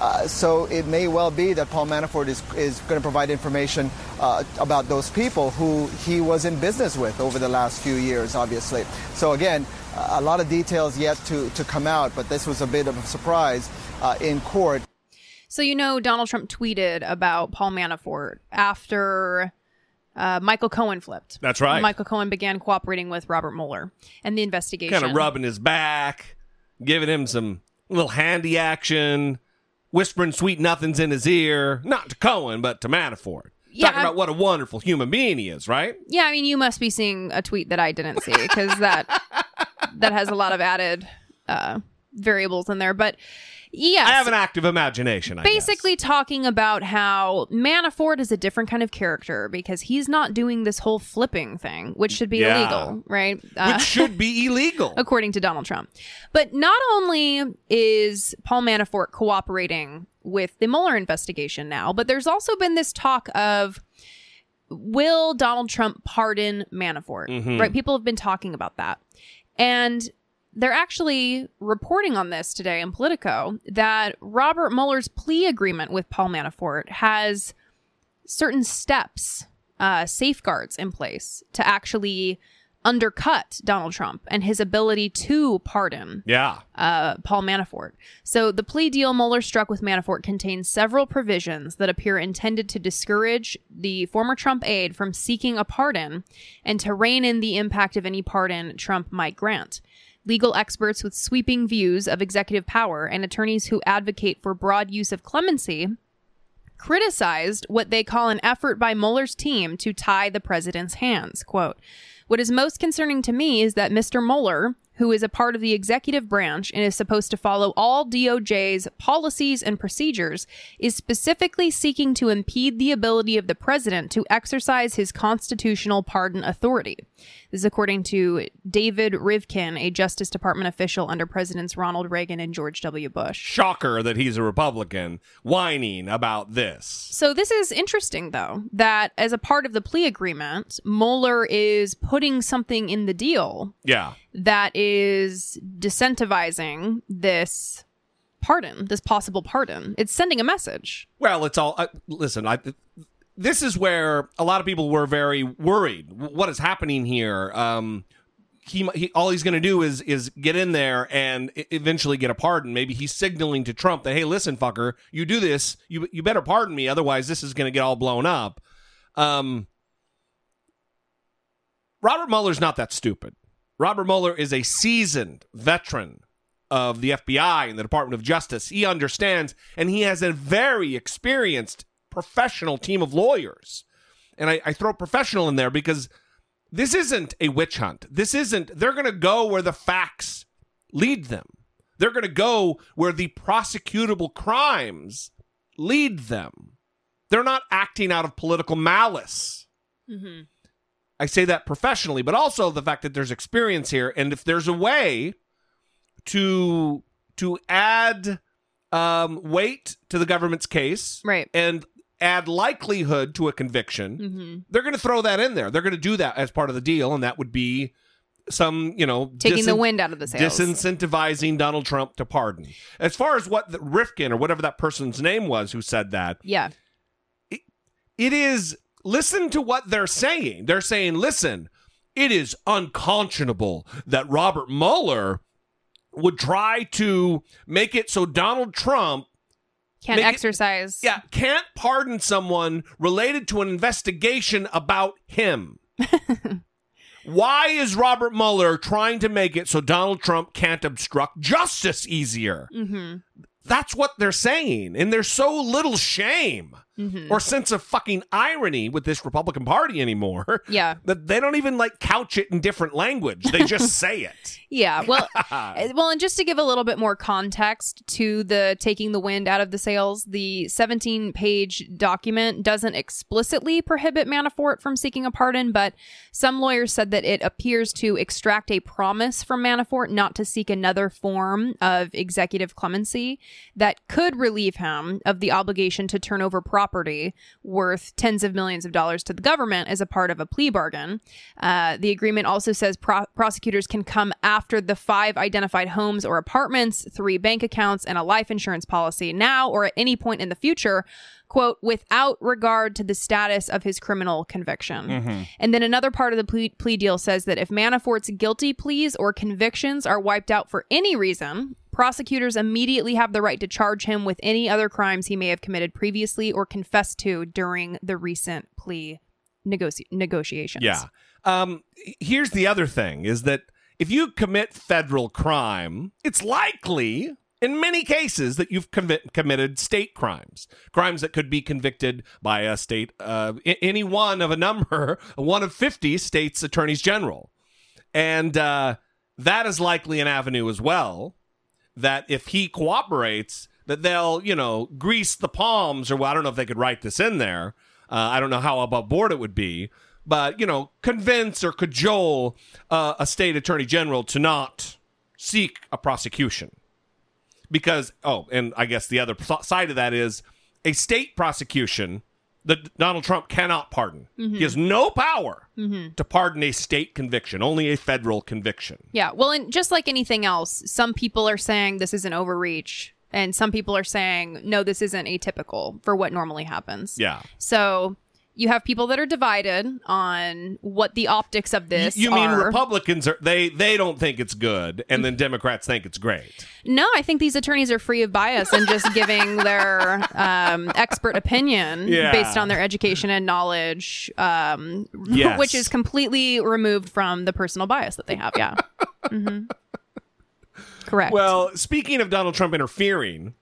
Uh, so it may well be that Paul Manafort is, is going to provide information uh, about those people who he was in business with over the last few years, obviously. So again, a lot of details yet to, to come out, but this was a bit of a surprise uh, in court. So, you know, Donald Trump tweeted about Paul Manafort after uh, Michael Cohen flipped. That's right. Michael Cohen began cooperating with Robert Mueller and the investigation. Kind of rubbing his back, giving him some little handy action, whispering sweet nothings in his ear. Not to Cohen, but to Manafort. Yeah, Talking I'm, about what a wonderful human being he is, right? Yeah, I mean, you must be seeing a tweet that I didn't see because that <laughs> that has a lot of added uh, variables in there. But Yes. I have an active imagination. I Basically, guess. talking about how Manafort is a different kind of character because he's not doing this whole flipping thing, which should be yeah. illegal, right? Uh, which should be <laughs> illegal. according to Donald Trump. But not only is Paul Manafort cooperating with the Mueller investigation now, but there's also been this talk of will Donald Trump pardon Manafort? Mm-hmm. Right? People have been talking about that. And they're actually reporting on this today in Politico that Robert Mueller's plea agreement with Paul Manafort has certain steps, uh, safeguards in place to actually undercut Donald Trump and his ability to pardon yeah. uh, Paul Manafort. So the plea deal Mueller struck with Manafort contains several provisions that appear intended to discourage the former Trump aide from seeking a pardon and to rein in the impact of any pardon Trump might grant legal experts with sweeping views of executive power, and attorneys who advocate for broad use of clemency criticized what they call an effort by Mueller's team to tie the president's hands. Quote, what is most concerning to me is that Mr. Mueller, who is a part of the executive branch and is supposed to follow all DOJ's policies and procedures, is specifically seeking to impede the ability of the president to exercise his constitutional pardon authority. This is according to David Rivkin, a Justice Department official under Presidents Ronald Reagan and George W. Bush. Shocker that he's a Republican whining about this. So, this is interesting, though, that as a part of the plea agreement, Mueller is putting something in the deal. Yeah. That is disincentivizing this pardon, this possible pardon. It's sending a message. Well, it's all. Uh, listen, I, this is where a lot of people were very worried. What is happening here? Um, he, he, all he's going to do is is get in there and eventually get a pardon. Maybe he's signaling to Trump that hey, listen, fucker, you do this, you you better pardon me, otherwise this is going to get all blown up. Um, Robert Mueller's not that stupid. Robert Mueller is a seasoned veteran of the FBI and the Department of Justice. He understands, and he has a very experienced professional team of lawyers. And I, I throw professional in there because this isn't a witch hunt. This isn't, they're going to go where the facts lead them. They're going to go where the prosecutable crimes lead them. They're not acting out of political malice. Mm-hmm. I say that professionally, but also the fact that there's experience here, and if there's a way to to add um, weight to the government's case, right, and add likelihood to a conviction, mm-hmm. they're going to throw that in there. They're going to do that as part of the deal, and that would be some, you know, Taking the wind out of the sails. disincentivizing Donald Trump to pardon. As far as what the, Rifkin or whatever that person's name was who said that, Yeah. it is listen to what they're saying. They're saying, listen, it is unconscionable that Robert Mueller would try to make it so Donald Trump Can't Make it- exercise. yeah, can't pardon someone related to an investigation about him. <laughs> Why is Robert Mueller trying to make it so Donald Trump can't obstruct justice easier? Mm-hmm. That's what they're saying. And there's so little shame Mm-hmm. or sense of fucking irony with this Republican Party anymore. Yeah. <laughs> That they don't even like couch it in different language. They just <laughs> say it. Yeah. Well, uh, <laughs> well, and just to give a little bit more context to the taking the wind out of the sails, the 17 page document doesn't explicitly prohibit Manafort from seeking a pardon, but some lawyers said that it appears to extract a promise from Manafort not to seek another form of executive clemency that could relieve him of the obligation to turn over property worth tens of millions of dollars to the government as a part of a plea bargain. Uh, the agreement also says pro- prosecutors can come after the five identified homes or apartments, three bank accounts, and a life insurance policy now or at any point in the future. Quote, without regard to the status of his criminal conviction. And then another part of the plea, plea deal says that if Manafort's guilty pleas or convictions are wiped out for any reason, prosecutors immediately have the right to charge him with any other crimes he may have committed previously or confessed to during the recent plea negoci- negotiations. Yeah. Um, here's the other thing is that if you commit federal crime, it's likely in many cases that you've commit, committed state crimes, crimes that could be convicted by a state, uh, a- any one of a number, <laughs> one of 50 states attorneys general. And uh, that is likely an avenue as well that if he cooperates, that they'll, you know, grease the palms, or well, I don't know if they could write this in there. Uh, I don't know how above board it would be, but, you know, convince or cajole uh, a state attorney general to not seek a prosecution. Because, oh, and I guess the other side of that is a state prosecution that Donald Trump cannot pardon. He has no power to pardon a state conviction, only a federal conviction. Yeah. Well, and just like anything else, some people are saying this is an overreach, and some people are saying no, this isn't atypical for what normally happens. Yeah. So you have people that are divided on what the optics of this. you mean are. Republicans are they they don't think it's good, and then Democrats think it's great. No, I think these attorneys are free of bias and just giving <laughs> their um, expert opinion Yeah. based on their education and knowledge, um, Yes. which is completely removed from the personal bias that they have. Yeah. Mm-hmm. Correct. Well, speaking of Donald Trump interfering,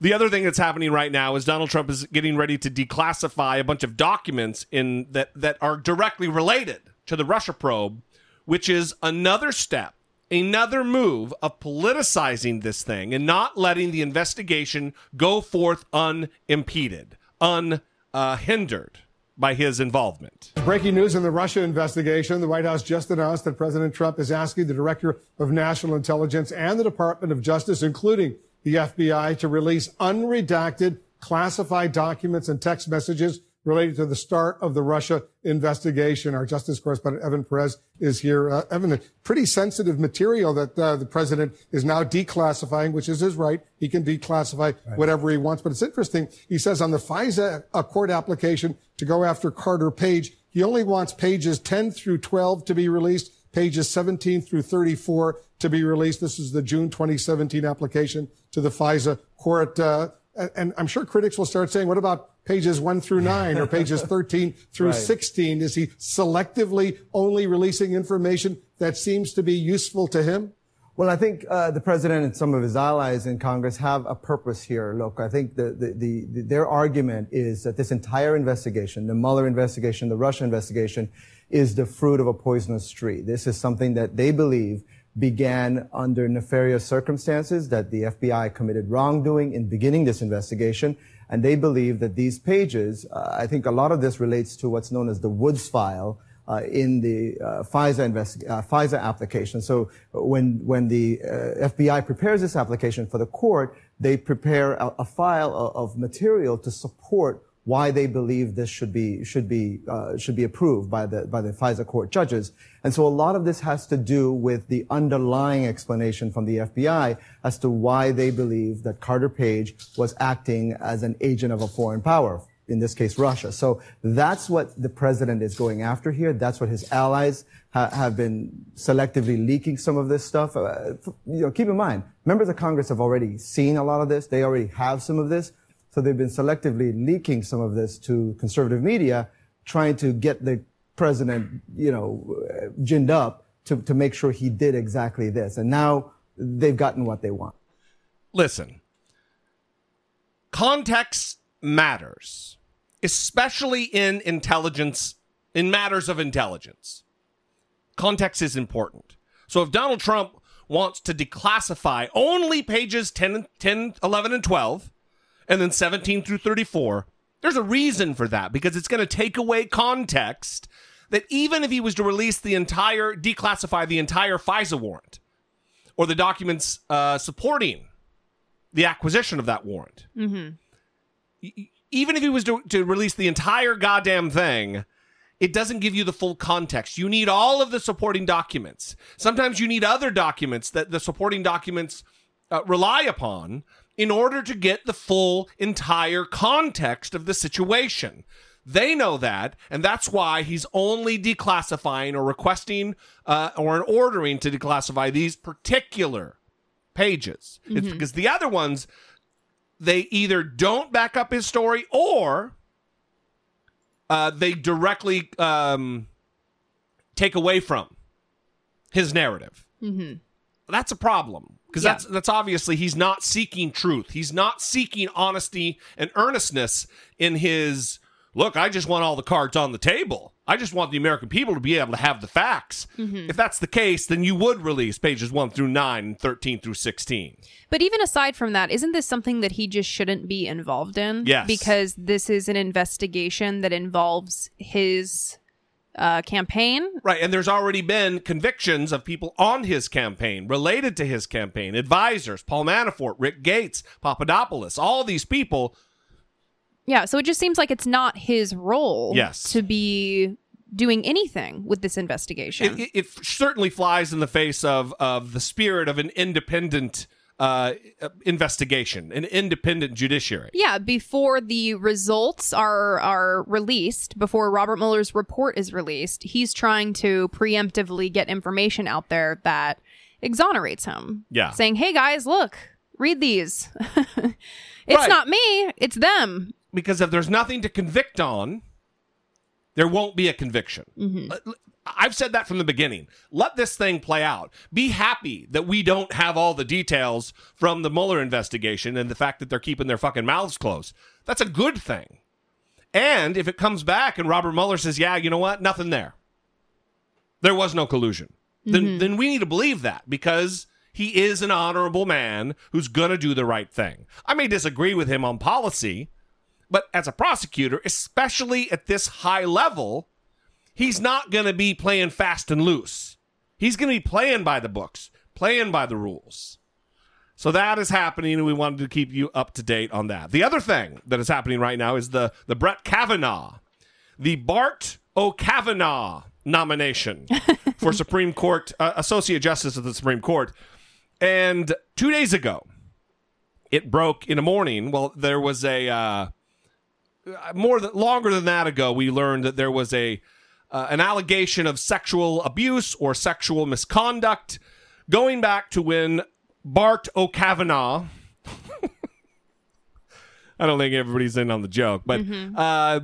the other thing that's happening right now is Donald Trump is getting ready to declassify a bunch of documents in that that are directly related to the Russia probe, which is another step, another move of politicizing this thing and not letting the investigation go forth unimpeded, unhindered by his involvement. Breaking news in the Russia investigation. The White House just announced that President Trump is asking the Director of National Intelligence and the Department of Justice, including the FBI, to release unredacted classified documents and text messages related to the start of the Russia investigation. Our justice correspondent Evan Perez is here. Uh, Evan, pretty sensitive material that uh, the president is now declassifying, which is his right. He can declassify whatever he wants. But it's interesting. He says on the FISA uh, court application to go after Carter Page, he only wants pages 10 through 12 to be released, pages 17 through 34 to be released. This is the June 2017 application to the FISA court. Uh, and- I'm sure critics will start saying, what about pages 1 through 9 or pages <laughs> 13 through Right. 16? Is he selectively only releasing information that seems to be useful to him? Well, I think uh, the president and some of his allies in Congress have a purpose here. Look, I think the, the, the, their argument is that this entire investigation, the Mueller investigation, the Russia investigation, is the fruit of a poisonous tree. This is something that they believe began under nefarious circumstances, that the FBI committed wrongdoing in beginning this investigation. And they believe that these pages, uh, I think a lot of this relates to what's known as the Woods file, uh, in the uh, FISA, uh, FISA application. So when, when the uh, FBI prepares this application for the court, they prepare a, a file of, of material to support why they believe this should be should be uh, should be approved by the by the FISA court judges. And so a lot of this has to do with the underlying explanation from the FBI as to why they believe that Carter Page was acting as an agent of a foreign power, in this case Russia. So that's what the president is going after here. That's what his allies ha- have been selectively leaking some of this stuff. Uh, you know, keep in mind, members of Congress have already seen a lot of this. They already have some of this. So they've been selectively leaking some of this to conservative media, trying to get the president, you know, ginned up to, to make sure he did exactly this. And now they've gotten what they want. Listen, context matters, especially in intelligence, in matters of intelligence. Context is important. So if Donald Trump wants to declassify only pages 10, 10 11, and 12, and then 17 through 34. There's a reason for that because it's going to take away context that even if he was to release the entire, declassify the entire FISA warrant or the documents uh, supporting the acquisition of that warrant, Mm-hmm. even if he was to, to release the entire goddamn thing, it doesn't give you the full context. You need all of the supporting documents. Sometimes you need other documents that the supporting documents uh, rely upon in order to get the full entire context of the situation. They know that, and that's why he's only declassifying or requesting uh, or ordering to declassify these particular pages. It's Mhm. because the other ones, they either don't back up his story or uh, they directly um, take away from his narrative Mm-hmm. that's a problem because Yeah. that's that's obviously he's not seeking truth. He's not seeking honesty and earnestness in his look. I just want all the cards on the table. I just want the American people to be able to have the facts. Mhm. If that's the case, then you would release pages one through nine and thirteen through sixteen. But even aside from that, isn't this something that he just shouldn't be involved in? Yes. Because this is an investigation that involves his uh, campaign. Right, and there's already been convictions of people on his campaign, related to his campaign, advisors, Paul Manafort, Rick Gates, Papadopoulos, all these people Yeah, so it just seems like it's not his role Yes. to be doing anything with this investigation. It, it, it certainly flies in the face of of the spirit of an independent uh, investigation, an independent judiciary. yeah, before the results are are released, before Robert Mueller's report is released, he's trying to preemptively get information out there that exonerates him. Yeah. Saying, "Hey guys, look, read these. <laughs> it's Right. not me, it's them." Because if there's nothing to convict on, there won't be a conviction. Mhm. I've said that from the beginning. Let this thing play out. Be happy that we don't have all the details from the Mueller investigation and the fact that they're keeping their fucking mouths closed. That's a good thing. And if it comes back and Robert Mueller says, "Yeah, you know what? Nothing there. There was no collusion." Then Mhm. then we need to believe that because he is an honorable man who's going to do the right thing. I may disagree with him on policy, but as a prosecutor, especially at this high level, he's not going to be playing fast and loose. He's going to be playing by the books, playing by the rules. So that is happening, and we wanted to keep you up to date on that. The other thing that is happening right now is the the Brett Kavanaugh, the Bart O'Kavanaugh nomination <laughs> for Supreme Court uh, Associate Justice of the Supreme Court. And two days ago, it broke in the morning. Well, there was a uh, more than longer than that ago. We learned that there was a uh, an allegation of sexual abuse or sexual misconduct going back to when Bart O'Kavanaugh. <laughs> I don't think everybody's in on the joke, but Mhm. uh,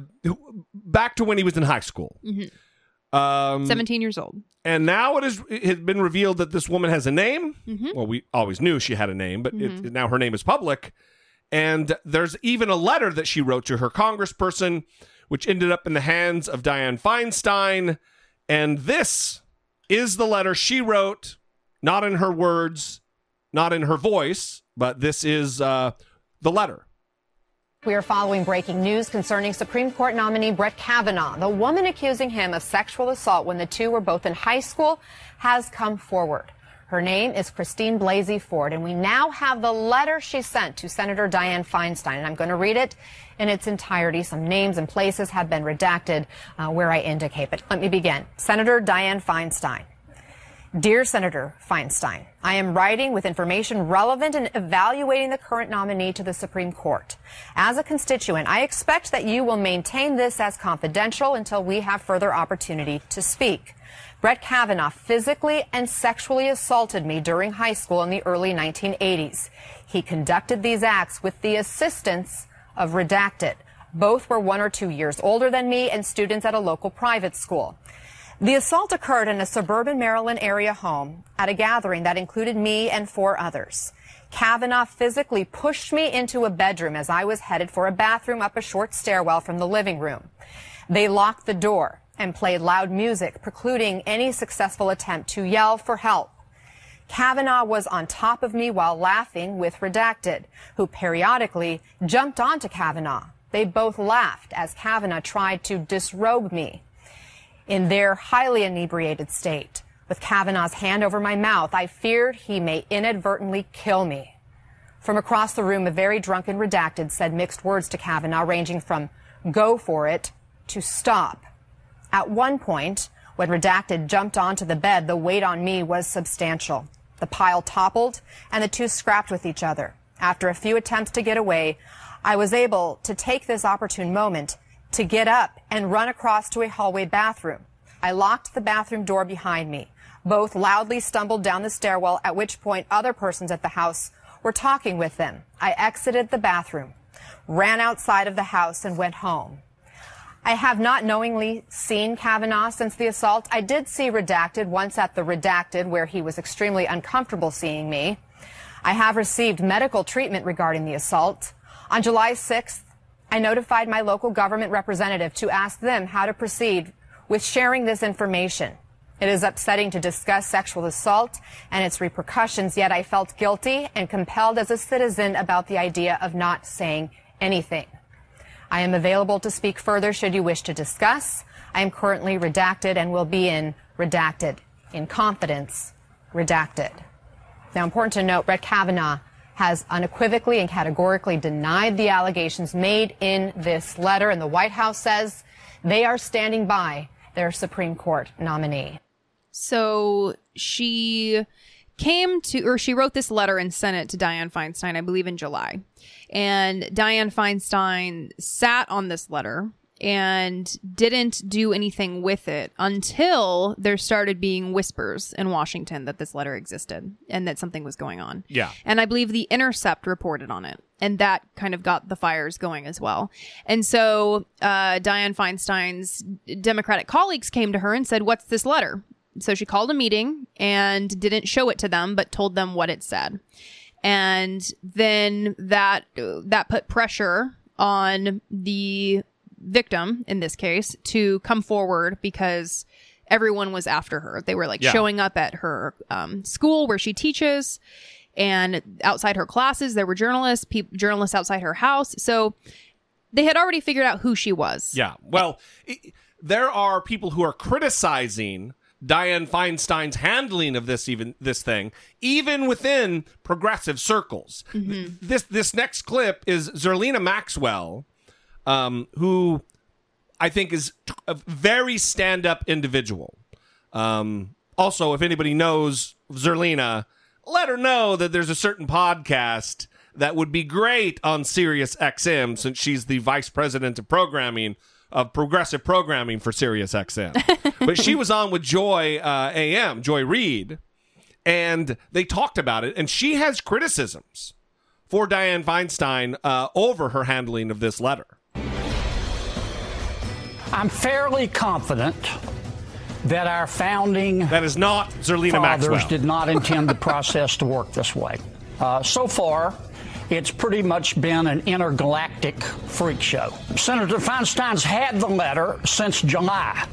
back to when he was in high school. Mhm. Um, 17 years old. and now it, is, it has been revealed that this woman has a name. Mhm. Well, we always knew she had a name, but it, now her name is public. And there's even a letter that she wrote to her congressperson, which ended up in the hands of Dianne Feinstein. And this is the letter she wrote, not in her words, not in her voice, but this is uh, the letter. We are following breaking news concerning Supreme Court nominee Brett Kavanaugh. The woman accusing him of sexual assault when the two were both in high school has come forward. Her name is Christine Blasey Ford, and we now have the letter she sent to Senator Dianne Feinstein. And I'm going to read it in its entirety. Some names and places have been redacted uh, where I indicate. But let me begin. Senator Dianne Feinstein. Dear Senator Feinstein, I am writing with information relevant in evaluating the current nominee to the Supreme Court. As a constituent, I expect that you will maintain this as confidential until we have further opportunity to speak. Brett Kavanaugh physically and sexually assaulted me during high school in the early 1980s. He conducted these acts with the assistance of Redacted. Both were one or two years older than me and students at a local private school. The assault occurred in a suburban Maryland area home at a gathering that included me and four others. Kavanaugh physically pushed me into a bedroom as I was headed for a bathroom up a short stairwell from the living room. They locked the door and played loud music, precluding any successful attempt to yell for help. Kavanaugh was on top of me while laughing with Redacted, who periodically jumped onto Kavanaugh. They both laughed as Kavanaugh tried to disrobe me in their highly inebriated state. With Kavanaugh's hand over my mouth, I feared he may inadvertently kill me. From across the room, a very drunken redacted said mixed words to Kavanaugh, ranging from go for it to stop. At one point, when redacted jumped onto the bed, the weight on me was substantial. The pile toppled and the two scrapped with each other. After a few attempts to get away, I was able to take this opportune moment to get up and run across to a hallway bathroom. I locked the bathroom door behind me. Both loudly stumbled down the stairwell, at which point other persons at the house were talking with them. I exited the bathroom, ran outside of the house, and went home. I have not knowingly seen Kavanaugh since the assault. I did see Redacted once at the Redacted, where he was extremely uncomfortable seeing me. I have received medical treatment regarding the assault. On July 6th, I notified my local government representative to ask them how to proceed with sharing this information. It is upsetting to discuss sexual assault and its repercussions, yet I felt guilty and compelled as a citizen about the idea of not saying anything. I am available to speak further should you wish to discuss. I am currently redacted and will be in redacted. In confidence, redacted. Now, important to note, Brett Kavanaugh has unequivocally and categorically denied the allegations made in this letter, and the White House says they are standing by their Supreme Court nominee. So she came to, or she wrote this letter and sent it to Dianne Feinstein, I believe in July. And Dianne Feinstein sat on this letter and didn't do anything with it until there started being whispers in Washington that this letter existed and that something was going on. Yeah. And I believe The Intercept reported on it. And that kind of got the fires going as well. And so uh, Dianne Feinstein's Democratic colleagues came to her and said, What's this letter? So she called a meeting and didn't show it to them, but told them what it said. And then that that put pressure on the victim in this case to come forward because everyone was after her. They were like Yeah. showing up at her um, school where she teaches and outside her classes there were journalists, peop journalists outside her house. So they had already figured out who she was. Yeah. Well, i there are people who are criticizing Dianne Feinstein's handling of this even this thing, even within progressive circles. This this next clip is Zerlina Maxwell, um, who I think is a very stand up individual. Um, also, if anybody knows Zerlina, let her know that there's a certain podcast that would be great on Sirius XM since she's the vice president of programming of progressive programming for Sirius XM. <laughs> but she was on with Joy uh, AM, Joy Reid, and they talked about it, and she has criticisms for Dianne Feinstein uh, over her handling of this letter. I'm fairly confident that our founding that is not Zerlina fathers Maxwell. did not intend the <laughs> process to work this way. Uh, so far, it's pretty much been an intergalactic freak show. Senator Feinstein's had the letter since July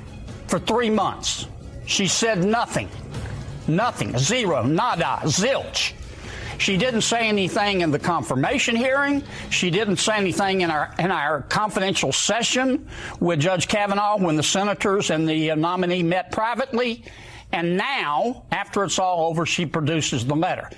for three months. She said nothing. Nothing. Zero. Nada. Zilch. She didn't say anything in the confirmation hearing. She didn't say anything in our in our confidential session with Judge Kavanaugh when the senators and the nominee met privately. And now, after it's all over, she produces the letter.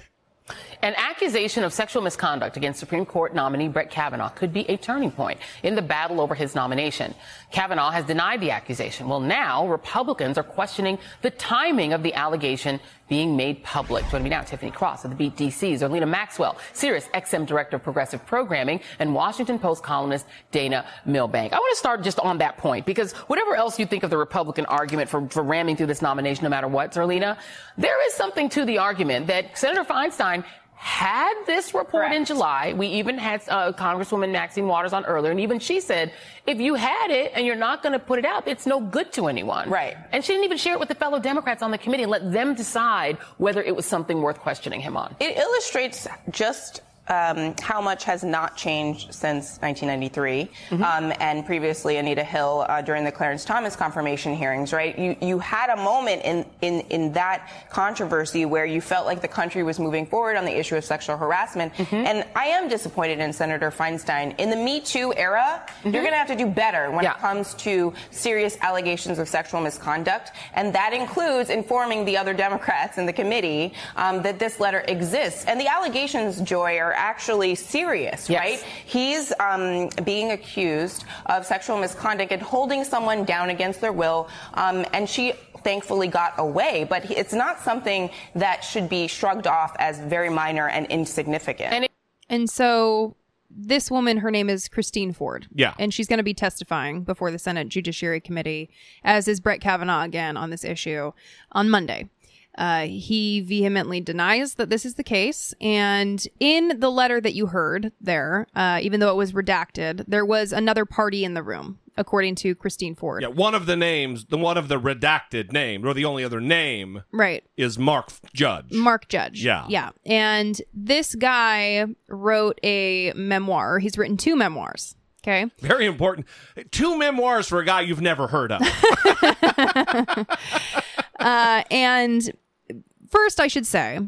An accusation of sexual misconduct against Supreme Court nominee Brett Kavanaugh could be a turning point in the battle over his nomination. Kavanaugh has denied the accusation. Well, now Republicans are questioning the timing of the allegation being made public. Joining me now, Tiffany Cross of the Beat DC, Zerlina Maxwell, Sirius XM Director of Progressive Programming, and Washington Post columnist Dana Milbank. I want to start just on that point because whatever else you think of the Republican argument for, for ramming through this nomination, no matter what, Zerlina, there is something to the argument that Senator Feinstein had this report in July. We even had uh, Congresswoman Maxine Waters on earlier, and even she said, if you had it and you're not going to put it out, it's no good to anyone. Right. And she didn't even share it with the fellow Democrats on the committee and let them decide whether it was something worth questioning him on. It illustrates just um, how much has not changed since 1993, Mm-hmm. um, and previously Anita Hill uh, during the Clarence Thomas confirmation hearings. Right, you you had a moment in in in that controversy where you felt like the country was moving forward on the issue of sexual harassment, Mm-hmm. and I am disappointed in Senator Feinstein. In the Me Too era, you're going to have to do better when it comes to serious allegations of sexual misconduct, and that includes informing the other Democrats in the committee um, that this letter exists. And the allegations, Joy, are actually serious, right? He's um, being accused of sexual misconduct and holding someone down against their will, um, and she thankfully got away. But it's not something that should be shrugged off as very minor and insignificant. And so this woman, her name is Christine Ford. Yeah. And she's going to be testifying before the Senate Judiciary Committee, as is Brett Kavanaugh again on this issue on Monday. Uh, he vehemently denies that this is the case. And in the letter that you heard there, uh, even though it was redacted, there was another party in the room, according to Christine Ford. Yeah, one of the names, the one of the redacted name, or the only other name, Right. is Mark Judge. Mark Judge. Yeah. Yeah. And this guy wrote a memoir. He's written two memoirs. Okay. Very important. Two memoirs for a guy you've never heard of. <laughs> uh, and first, I should say,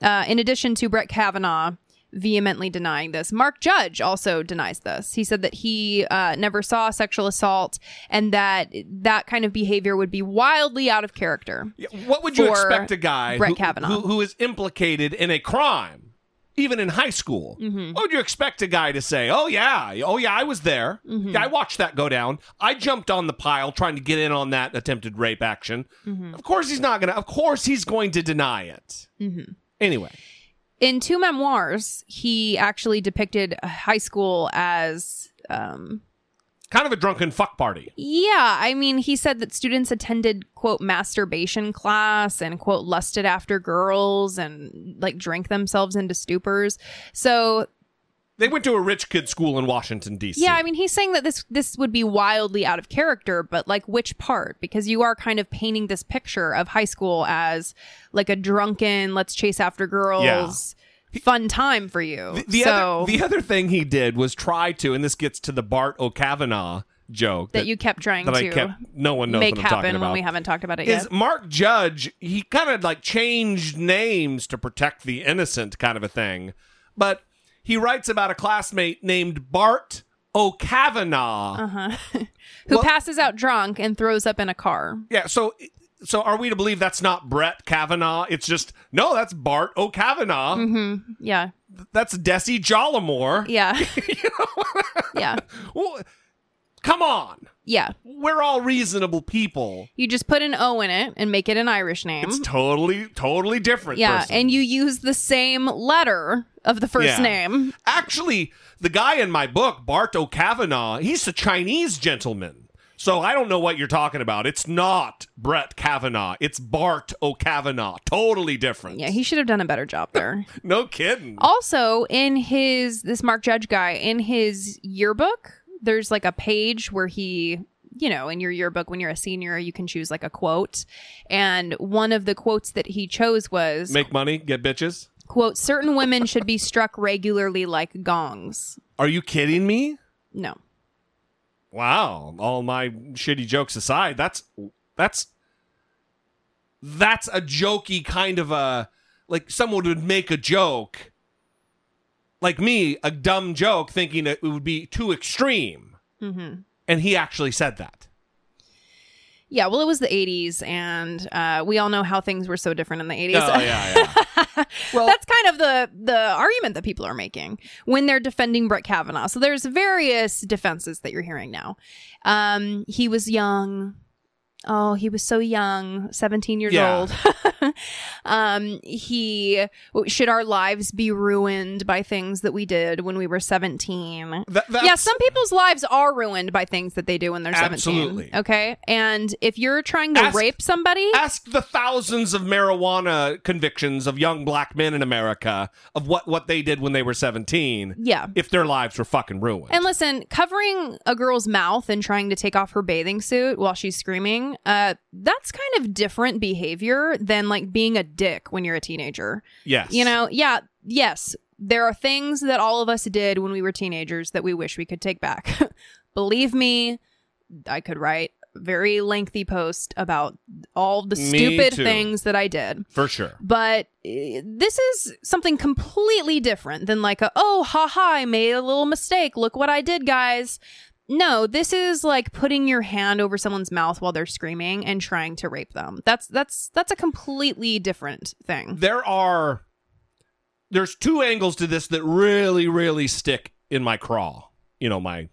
uh, in addition to Brett Kavanaugh vehemently denying this, Mark Judge also denies this. He said that he uh, never saw sexual assault and that that kind of behavior would be wildly out of character. what would you expect a guy Brett who, Kavanaugh? who, who is implicated in a crime, even in high school? Mhm. What would you expect a guy to say? Oh yeah, oh yeah, I was there. Mhm. Yeah, I watched that go down. I jumped on the pile trying to get in on that attempted rape action. Mhm. Of course he's not gonna. Of course he's going to deny it. Mhm. Anyway, in two memoirs, he actually depicted high school as um, kind of a drunken fuck party. Yeah, I mean, he said that students attended quote masturbation class and quote lusted after girls and like drank themselves into stupors. So They went to a rich kid school in Washington D.C. yeah, I mean, he's saying that this this would be wildly out of character, but like which part? Because you are kind of painting this picture of high school as like a drunken, let's chase after girls, fun time for you. The so other the other thing he did was try to, and this gets to the Bart O'Kavanaugh joke that, you kept trying that to I kept. No one knows make what I'm talking happen about. when we haven't talked about it is yet. Is Mark Judge, he kind of like changed names to protect the innocent kind of a thing. But he writes about a classmate named Bart O'Kavanaugh. Uh-huh. <laughs> Who passes out drunk and throws up in a car. Yeah, so so are we to believe that's not Brett Kavanaugh? It's just no, that's Bart O'Kavanaugh. Mm-hmm. Yeah. That's Desi Jollimore. Yeah. <laughs> yeah. <laughs> Well, come on. Yeah. We're all reasonable people. You just put an O in it and make it an Irish name. It's totally, totally different. yeah, person. and you use the same letter of the first Yeah. name. Actually, the guy in my book, Bart O'Kavanaugh, he's a Chinese gentleman. So I don't know what you're talking about. It's not Brett Kavanaugh. It's Bart O'Kavanaugh. Totally different. Yeah, he should have done a better job there. <laughs> No kidding. also, in his this Mark Judge guy, in his yearbook, there's like a page where he you know, in your yearbook when you're a senior, you can choose like a quote. And one of the quotes that he chose was Make money, get bitches. quote, certain women should be struck regularly like gongs. Are you kidding me? No. Wow. All my shitty jokes aside, that's that's that's a jokey kind of a like someone would make a joke like me, a dumb joke thinking it would be too extreme. Mm-hmm. And he actually said that. Yeah, well, it was the 80s, and uh, we all know how things were so different in the 80s. Oh, yeah, yeah. <laughs> well, that's kind of the the argument that people are making when they're defending Brett Kavanaugh. So there's various defenses that you're hearing now. Um, he was young. Oh, he was so young, 17 years Yeah. old. <laughs> um, he should our lives be ruined by things that we did when we were 17? That- yeah, some people's lives are ruined by things that they do when they're 17. Absolutely. Okay? And if you're trying to Ask- rape somebody, Ask the thousands of marijuana convictions of young black men in America of what, what they did when they were 17. Yeah. If their lives were fucking ruined. And listen, covering a girl's mouth and trying to take off her bathing suit while she's screaming, uh, that's kind of different behavior than like being a dick when you're a teenager. Yes. You know, yeah, yes, there are things that all of us did when we were teenagers that we wish we could take back. <laughs> Believe me, I could write a very lengthy post about all the Me stupid too. things that I did. For sure. But uh, this is something completely different than like a oh haha I made a little mistake. Look what I did, guys. No, this is like putting your hand over someone's mouth while they're screaming and trying to rape them. That's that's that's a completely different thing. there are there's two angles to this that really really stick in my craw you know my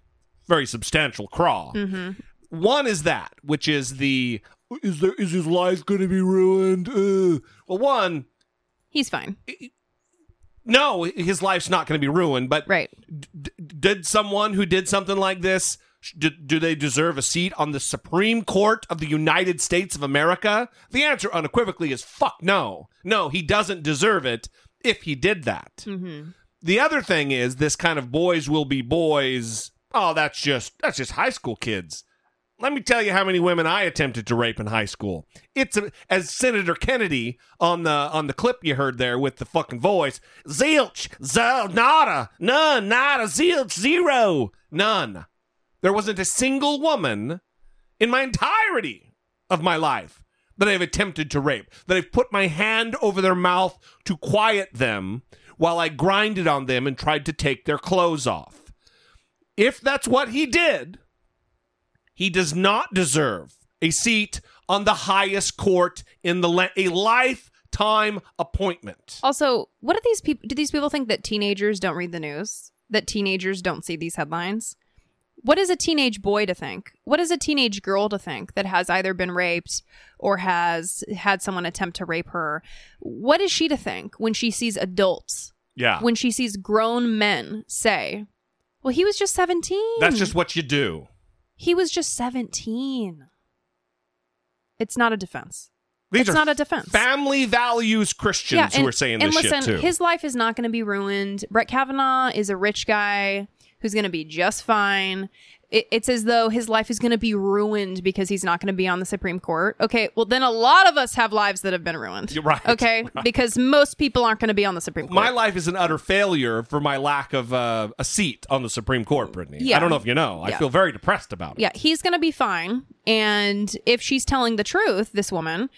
very substantial craw Mm-hmm. one is that which is the is there is his life going to be ruined uh. well one He's fine. No his life's not going to be ruined but right. d- did someone who did something like this do, do they deserve a seat on the supreme court of the united states of america? The answer unequivocally is fuck no. No he doesn't deserve it if he did that. Mm-hmm. the other thing is this kind of boys will be boys. Oh that's just that's just high school kids let me tell you how many women I attempted to rape in high school. It's a, as Senator Kennedy on the on the clip you heard there with the fucking voice. Zilch, zo, nada, none, nada, zilch, zero, none. There wasn't a single woman in my entirety of my life that I've attempted to rape, that I've put my hand over their mouth to quiet them while I grinded on them and tried to take their clothes off. If that's what he did, he does not deserve a seat on the highest court in the la- a lifetime appointment. Also, what do these people do these people think that teenagers don't read the news? That teenagers don't see these headlines? What is a teenage boy to think? What is a teenage girl to think that has either been raped or has had someone attempt to rape her? What is she to think when she sees adults? Yeah. When she sees grown men say, "Well, he was just 17." That's just what you do. He was just 17. It's not a defense. These it's are not a defense. Family values Christians who are saying and this listen, shit too. his life is not going to be ruined. Brett Kavanaugh is a rich guy who's going to be just fine. It, it's as though his life is going to be ruined because he's not going to be on the Supreme Court. Okay, well then a lot of us have lives that have been ruined. You're right, Okay, <laughs> right. because most people aren't going to be on the Supreme Court. my life is an utter failure for my lack of uh, a seat on the Supreme Court, Brittany. Yeah. I don't know if you know. I feel very depressed about it. Yeah, he's going to be fine. And if she's telling the truth, this woman,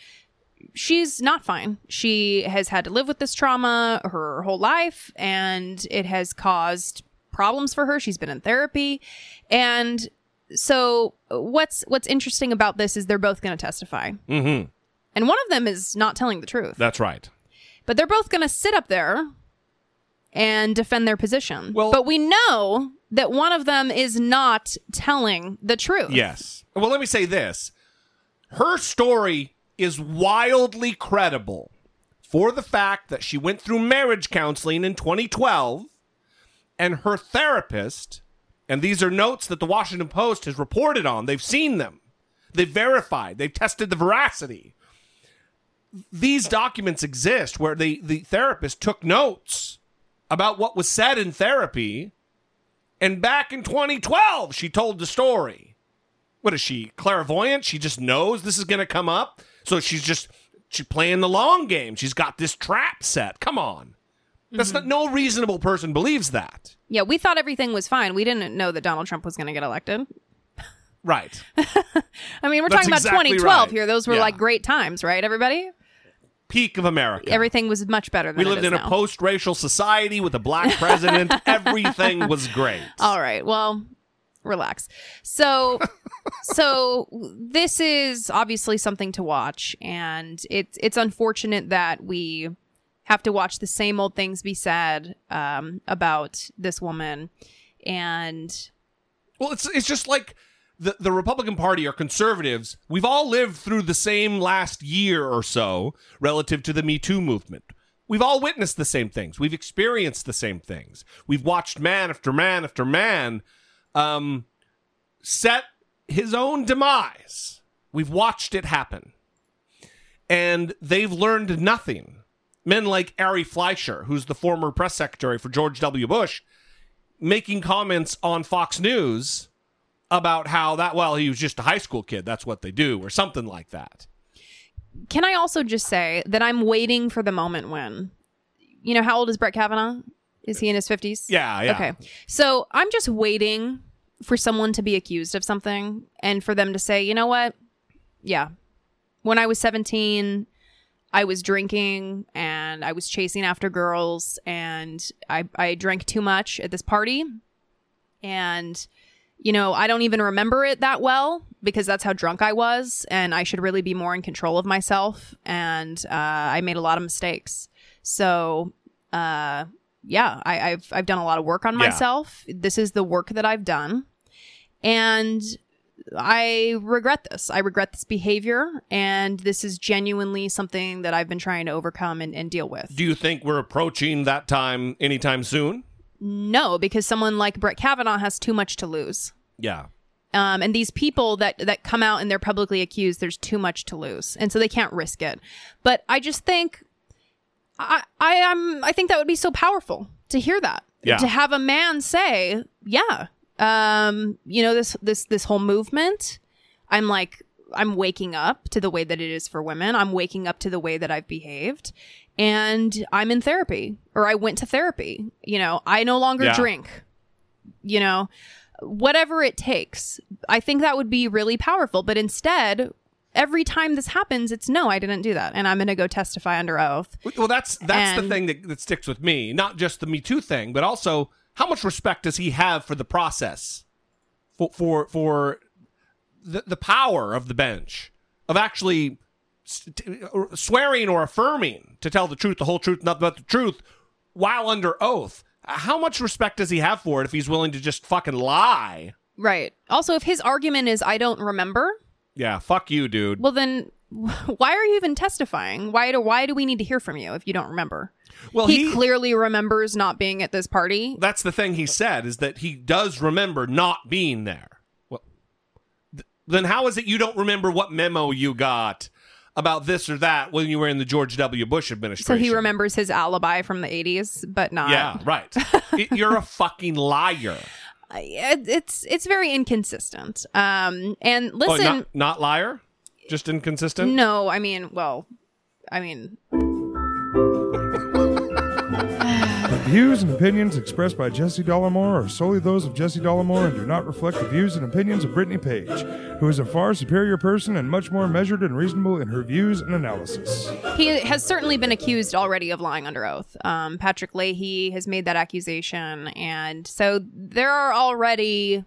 she's not fine. She has had to live with this trauma her whole life, and it has caused problems for her. She's been in therapy. And so what's what's interesting about this is they're both going to testify. Mm-hmm. And one of them is not telling the truth. That's right. But they're both going to sit up there and defend their position. Well, but we know that one of them is not telling the truth. Yes. Well, let me say this. Her story is wildly credible for the fact that she went through marriage counseling in 2012 and her therapist, and these are notes that the Washington Post has reported on, they've seen them, they've verified, they've tested the veracity. These documents exist where the, the therapist took notes about what was said in therapy, and back in 2012, she told the story. What is she, clairvoyant? She just knows this is going to come up. So she's just she's playing the long game. She's got this trap set. Come on. That's mm-hmm. not no reasonable person believes that. Yeah, we thought everything was fine. We didn't know that Donald Trump was going to get elected. Right. <laughs> I mean, we're That's talking about exactly 2012 right. here. Those were Yeah. like great times, right, everybody? Peak of America. Everything was much better than we lived in a post-racial society with a black <laughs> president. Everything was great. All right. Well, relax. So <laughs> so this is obviously something to watch, and it's it's unfortunate that we have to watch the same old things be said um, about this woman, and Well, it's it's just like the the Republican Party or conservatives. We've all lived through the same last year or so relative to the Me Too movement. We've all witnessed the same things. We've experienced the same things. We've watched man after man after man um, set his own demise. We've watched it happen. And they've learned nothing. Men like Ari Fleischer, who's the former press secretary for George W. Bush, making comments on Fox News about how that, well, he was just a high school kid. That's what they do, or something like that. can I also just say that I'm waiting for the moment when, you know, how old is Brett Kavanaugh? Is he in his fifties? Yeah, yeah. Okay, so I'm just waiting for someone to be accused of something and for them to say, you know what? Yeah, when I was 17, I was drinking and I was chasing after girls and I, I drank too much at this party. And, you know, I don't even remember it that well because that's how drunk I was. And I should really be more in control of myself. And uh, I made a lot of mistakes. So, uh, yeah, I, I've, I've done a lot of work on Yeah. myself. This is the work that I've done. And I regret this. I regret this behavior. And this is genuinely something that I've been trying to overcome and, and deal with. Do you think we're approaching that time anytime soon? No, because someone like Brett Kavanaugh has too much to lose. Yeah. Um, and these people that that come out and they're publicly accused, there's too much to lose, and so they can't risk it. But I just think, I I am I think that would be so powerful to hear that Yeah. to have a man say, yeah, um, you know this this this whole movement. I'm like I'm waking up to the way that it is for women. I'm waking up to the way that I've behaved. And I'm in therapy or I went to therapy. You know, I no longer Yeah. drink you know, whatever it takes. I think that would be really powerful. But instead, every time this happens, it's no, I didn't do that. And I'm going to go testify under oath. Well, that's that's the thing that, that sticks with me. Not just the Me Too thing, but also how much respect does he have for the process, for for for the the power of the bench of actually s- t- or swearing or affirming to tell the truth, the whole truth, nothing but the truth, while under oath. How much respect does he have for it if he's willing to just fucking lie? Right. Also, if his argument is, I don't remember, Yeah, fuck you, dude. well, then <laughs> why are you even testifying? Why do, why do we need to hear from you if you don't remember? Well, he, he- clearly remembers not being at this party. That's the thing he said is that he does remember not being there. Well, th- then how is it you don't remember what memo you got about this or that when you were in the George W. Bush administration? So he remembers his alibi from the 80s, but not. Yeah, right. <laughs> Y- You're a fucking liar. It- It's it's very inconsistent. Um, and oh, listen, not, not liar? Just inconsistent? No, I mean, well, I mean, The views and opinions expressed by Jesse Dollemore are solely those of Jesse Dollemore and do not reflect the views and opinions of Brittany Page, who is a far superior person and much more measured and reasonable in her views and analysis. he has certainly been accused already of lying under oath. Um, Patrick Leahy has made that accusation, and so there are already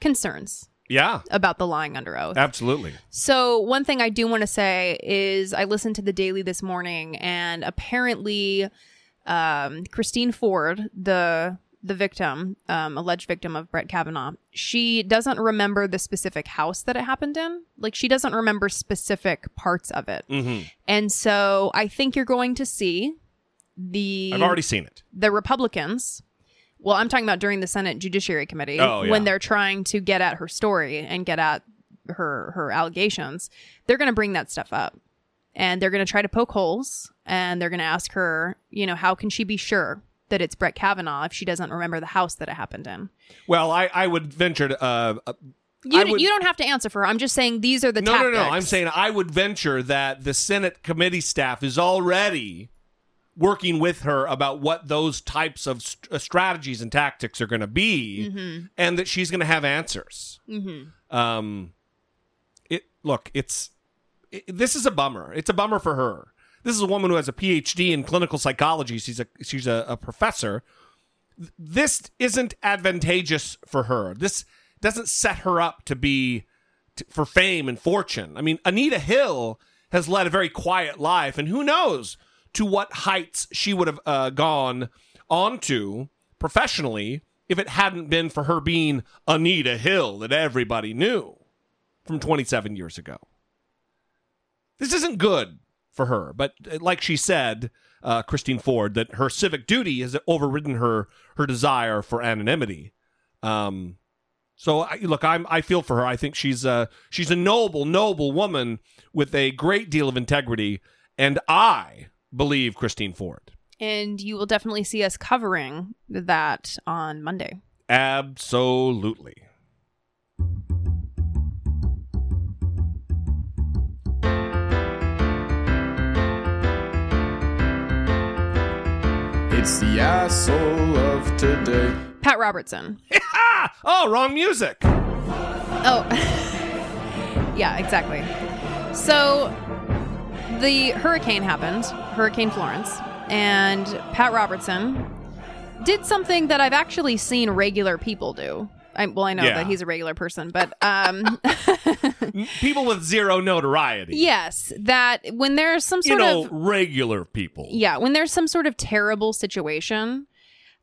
concerns Yeah, about the lying under oath. absolutely. So one thing I do want to say is I listened to the Daily this morning, and apparently, um, Christine Ford, the the victim, um, alleged victim of Brett Kavanaugh, she doesn't remember the specific house that it happened in. Like she doesn't remember specific parts of it, Mm-hmm. and so I think you're going to see the. I've already seen it. The Republicans. Well, I'm talking about during the Senate Judiciary Committee Oh, yeah. when they're trying to get at her story and get at her her allegations. They're going to bring that stuff up, and they're going to try to poke holes, and they're going to ask her, you know, how can she be sure that it's Brett Kavanaugh if she doesn't remember the house that it happened in? Well, I, I would venture to. Uh, uh, You, would- you don't have to answer for her. I'm just saying these are the no, tactics. no, no. I'm saying I would venture that the Senate committee staff is already working with her about what those types of st- uh, strategies and tactics are going to be, Mhm. and that she's going to have answers. Mm-hmm. Um, it look, it's it, this is a bummer. It's a bummer for her. This is a woman who has a PhD in clinical psychology. She's a she's a, a professor. This isn't advantageous for her. This doesn't set her up to be t- for fame and fortune. I mean, Anita Hill has led a very quiet life, and who knows to what heights she would have uh, gone onto professionally if it hadn't been for her being Anita Hill that everybody knew from 27 years ago. This isn't good for her, but uh, like she said, uh, Christine Ford, that her civic duty has overridden her her desire for anonymity. Um, so I, look, I'm I feel for her. I think she's a she's a noble, noble woman with a great deal of integrity, and I believe Christine Ford. And you will definitely see us covering that on Monday. Absolutely. It's the asshole of today. Pat Robertson. <laughs> oh, wrong music. Oh, <laughs> yeah, exactly. So the hurricane happened, Hurricane Florence, and Pat Robertson did something that I've actually seen regular people do. I, well, I know Yeah. that he's a regular person, but um, <laughs> People with zero notoriety. yes, that when there's some You sort know, of regular people. yeah, when there's some sort of terrible situation,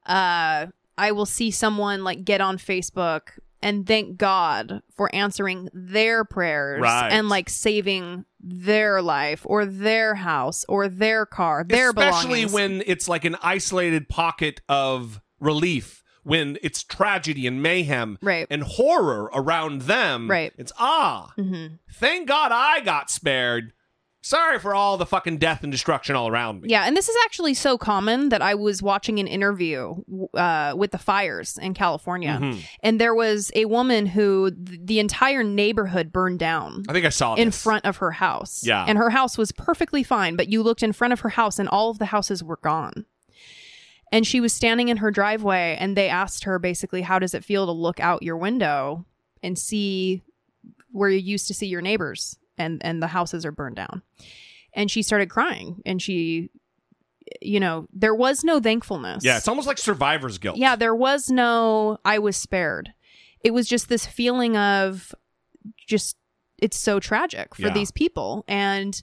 uh, I will see someone like get on Facebook and thank God for answering their prayers Right. and like saving their life or their house or their car, their Especially belongings. when it's like an isolated pocket of relief, when it's tragedy and mayhem Right. and horror around them. Right. It's ah, Mhm. thank God I got spared. Sorry for all the fucking death and destruction all around me. Yeah, and this is actually so common that I was watching an interview uh, with the fires in California, Mhm. and there was a woman who th- the entire neighborhood burned down. I think I saw in this. front of her house. Yeah. and her house was perfectly fine, but you looked in front of her house, and all of the houses were gone. And she was standing in her driveway, and they asked her basically, "How does it feel to look out your window and see where you used to see your neighbors, and and the houses are burned down?" And she started crying, and she, you know, there was no thankfulness. Yeah, it's almost like survivor's guilt. Yeah, there was no I was spared. It was just this feeling of just it's so tragic for Yeah. these people and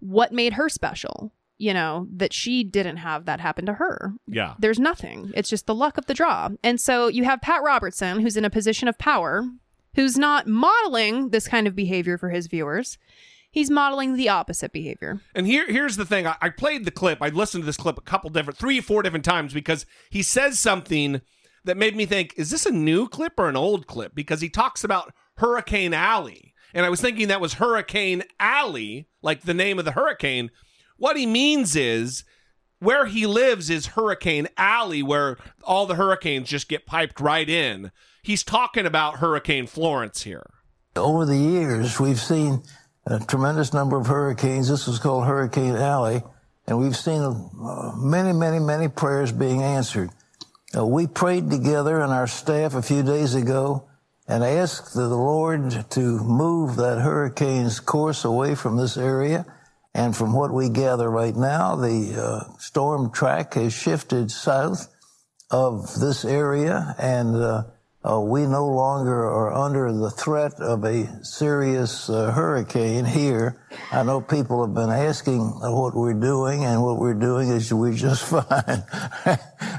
what made her special, you know, that she didn't have that happen to her. Yeah. There's nothing. It's just the luck of the draw. And so you have Pat Robertson who's in a position of power who's not modeling this kind of behavior for his viewers. He's modeling the opposite behavior. And here, here's the thing. I, I played the clip. I listened to this clip a couple different, three four different times because he says something that made me think, is this a new clip or an old clip? Because he talks about Hurricane Alley. And I was thinking that was Hurricane Alley, like the name of the hurricane. What he means is where he lives is Hurricane Alley, where all the hurricanes just get piped right in. He's talking about Hurricane Florence here. Over the years, we've seen a tremendous number of hurricanes. This was called Hurricane Alley, and we've seen uh, many, many, many prayers being answered. Uh, we prayed together and our staff a few days ago and asked the Lord to move that hurricane's course away from this area. And from what we gather right now, the uh, storm track has shifted south of this area, and uh, we no longer are under the threat of a serious uh, hurricane here. I know people have been asking what we're doing, and what we're doing is we're just <laughs> fine.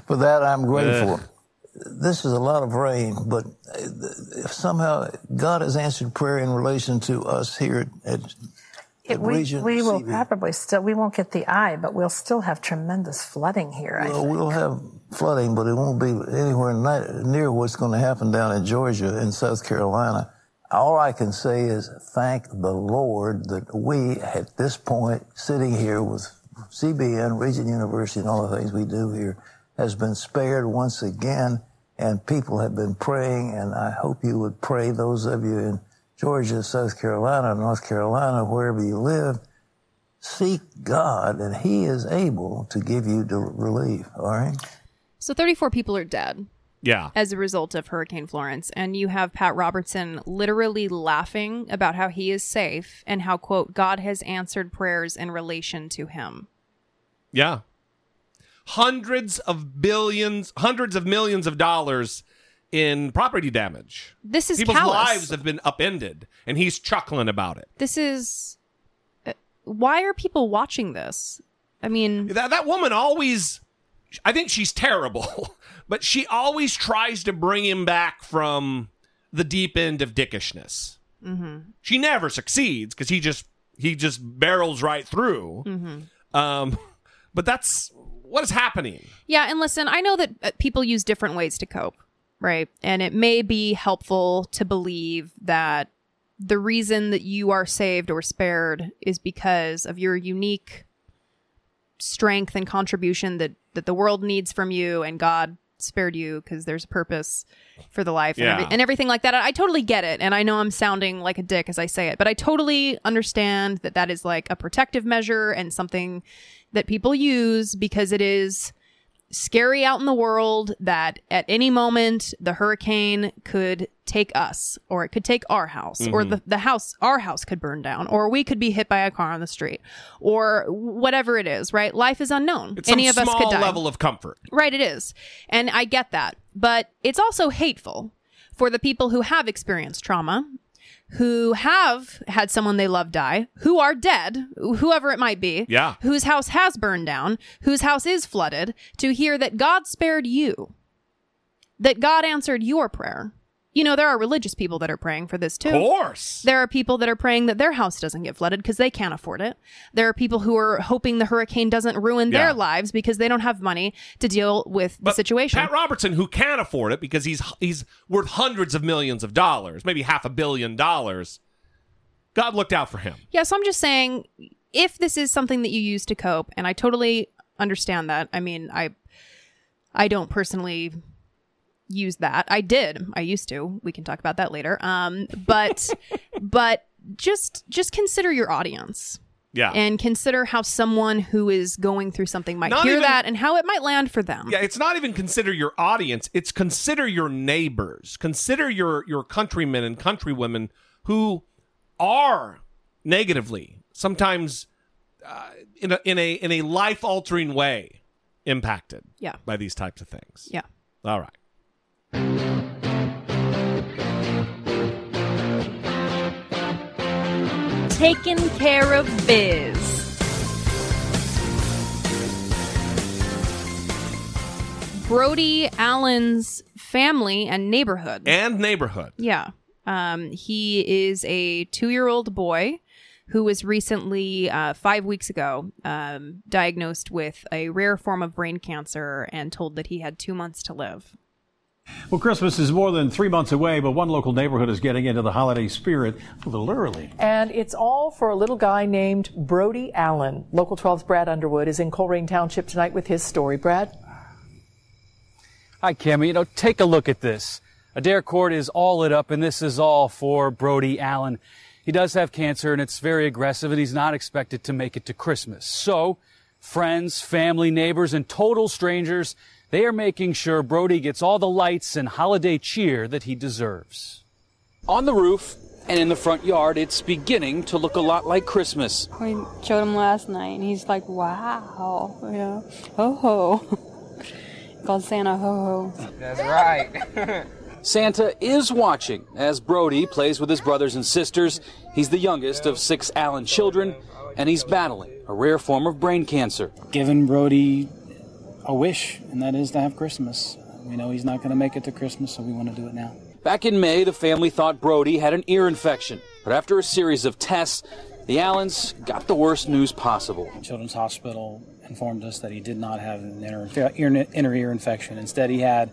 For that, I'm grateful. This is a lot of rain, but uh, somehow God has answered prayer in relation to us here at, at, It, we, we will probably still, we won't get the eye, but we'll still have tremendous flooding here. Well, we'll have flooding, but it won't be anywhere near what's going to happen down in Georgia and South Carolina. All I can say is thank the Lord that we, at this point, sitting here with CBN, Regent University, and all the things we do here, has been spared once again, and people have been praying, and I hope you would pray, those of you in Georgia, South Carolina, North Carolina, wherever you live, seek God, and He is able to give you the relief, all right? So 34 people are dead. Yeah. As a result of Hurricane Florence. And you have Pat Robertson literally laughing about how he is safe and how, quote, God has answered prayers in relation to him. Yeah. Hundreds of billions, hundreds of millions of dollars in property damage. This is People's callous. lives have been upended, and he's chuckling about it. This is. uh, Why are people watching this? I mean, That that woman always, I think she's terrible, <laughs> but she always tries to bring him back from the deep end of dickishness. hmm She never succeeds because he just he just barrels right through. hmm Um, but that's what is happening. Yeah, and listen, I know that uh, people use different ways to cope, right? And it may be helpful to believe that the reason that you are saved or spared is because of your unique strength and contribution that that the world needs from you and God spared you because there's a purpose for the life and, every- and everything like that. I totally get it. And I know I'm sounding like a dick as I say it, but I totally understand that that is like a protective measure and something that people use because it is scary out in the world that at any moment the hurricane could take us or it could take our house or Mhm. the, the house our house could burn down or we could be hit by a car on the street or whatever it is right life is unknown It's any of us could die level of comfort. Right, it is. And I get that. But it's also hateful for the people who have experienced trauma, who have had someone they love die, who are dead, whoever it might be, Yeah. whose house has burned down, whose house is flooded, to hear that God spared you, that God answered your prayer. You know, there are religious people that are praying for this too. Of course. There are people that are praying that their house doesn't get flooded because they can't afford it. There are people who are hoping the hurricane doesn't ruin Yeah. their lives because they don't have money to deal with the situation. Pat Robertson, who can afford it because he's he's worth hundreds of millions of dollars, maybe half a billion dollars. God looked out for him. Yeah, so I'm just saying if this is something that you use to cope, and I totally understand that. I mean, I I don't personally use that. I did. I used to. We can talk about that later. Um, but <laughs> but just just consider your audience. Yeah. And consider how someone who is going through something might Not hear even- that and how it might land for them. Yeah, it's not even consider your audience, it's consider your neighbors. Consider your your countrymen and countrywomen who are negatively, sometimes uh, in a in a in a life-altering way impacted Yeah. by these types of things. Yeah. All right. Taking care of biz. Brody Allen's family and neighborhood. And neighborhood. Yeah. Um, he is a two year old boy who was recently, uh, five weeks ago, um, diagnosed with a rare form of brain cancer and told that he had two months to live. Well, Christmas is more than three months away, but one local neighborhood is getting into the holiday spirit a little early. And it's all for a little guy named Brody Allen. Local 12's Brad Underwood is in Colerain Township tonight with his story. Brad? Hi, Kimmy. You know, take a look at this. Adair Court is all lit up, and this is all for Brody Allen. He does have cancer, and it's very aggressive, and he's not expected to make it to Christmas. So, friends, family, neighbors, and total strangers, they are making sure Brody gets all the lights and holiday cheer that he deserves. On the roof and in the front yard, it's beginning to look a lot like Christmas. We showed him last night, and he's like, "Wow, yeah, ho ho." <laughs> Called Santa ho ho. That's right. <laughs> Santa is watching as Brody plays with his brothers and sisters. He's the youngest of six Allen children, and he's battling a rare form of brain cancer. given Brody a wish, and that is to have Christmas. We know he's not going to make it to Christmas, so we want to do it now. Back in May, the family thought Brody had an ear infection, but after a series of tests, the Allens got the worst news possible. Children's Hospital informed us that he did not have an inner ear, inner ear infection. Instead, he had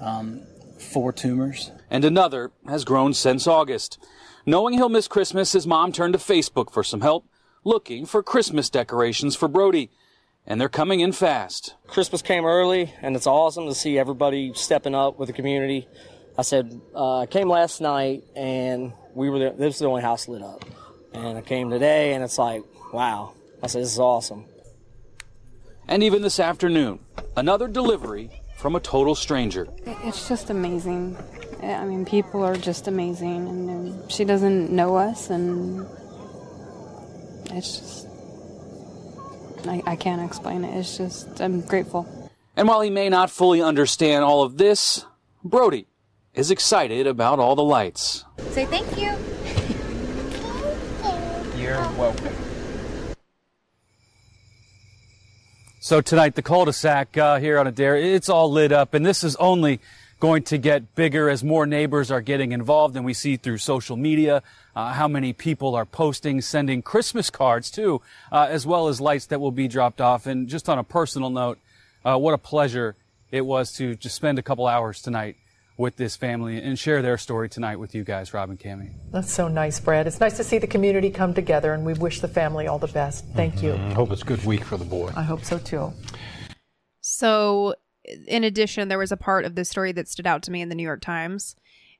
um, four tumors. And another has grown since August. Knowing he'll miss Christmas, his mom turned to Facebook for some help, looking for Christmas decorations for Brody. And they're coming in fast. Christmas came early, and it's awesome to see everybody stepping up with the community. I said, uh, I came last night, and we were the, this is the only house lit up. And I came today, and it's like, wow. I said, this is awesome. And even this afternoon, another delivery from a total stranger. It's just amazing. I mean, people are just amazing, and um, she doesn't know us, and it's just. I, I can't explain it. It's just, I'm grateful. And while he may not fully understand all of this, Brody is excited about all the lights. Say thank you. You're welcome. So tonight, the cul-de-sac uh, here on Adair, it's all lit up, and this is only going to get bigger as more neighbors are getting involved, and we see through social media uh, how many people are posting, sending Christmas cards too, uh, as well as lights that will be dropped off. And just on a personal note, uh, what a pleasure it was to just spend a couple hours tonight with this family and share their story tonight with you guys, Rob and Cami. That's so nice, Brad. It's nice to see the community come together, and we wish the family all the best. Thank you. I hope it's a good week for the boy. I hope so too. So, in addition, there was a part of this story that stood out to me in the New York Times,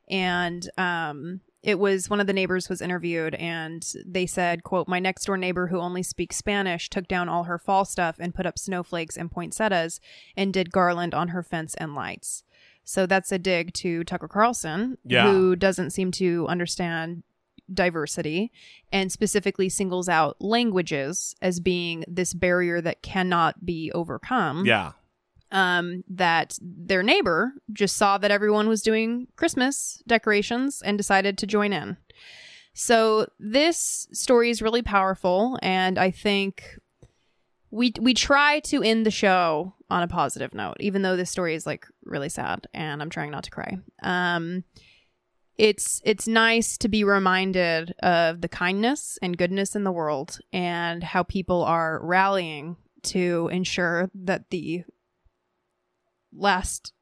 and um, it was one of the neighbors was interviewed, and they said, "quote My next door neighbor, who only speaks Spanish, took down all her fall stuff and put up snowflakes and poinsettias, and did garland on her fence and lights." So that's a dig to Tucker Carlson, Yeah. who doesn't seem to understand diversity and specifically singles out languages as being this barrier that cannot be overcome Yeah. Um, that their neighbor just saw that everyone was doing Christmas decorations and decided to join in. So this story is really powerful, and I think we we try to end the show on a positive note, even though this story is like really sad, and I'm trying not to cry. Um, it's it's nice to be reminded of the kindness and goodness in the world and how people are rallying to ensure that the last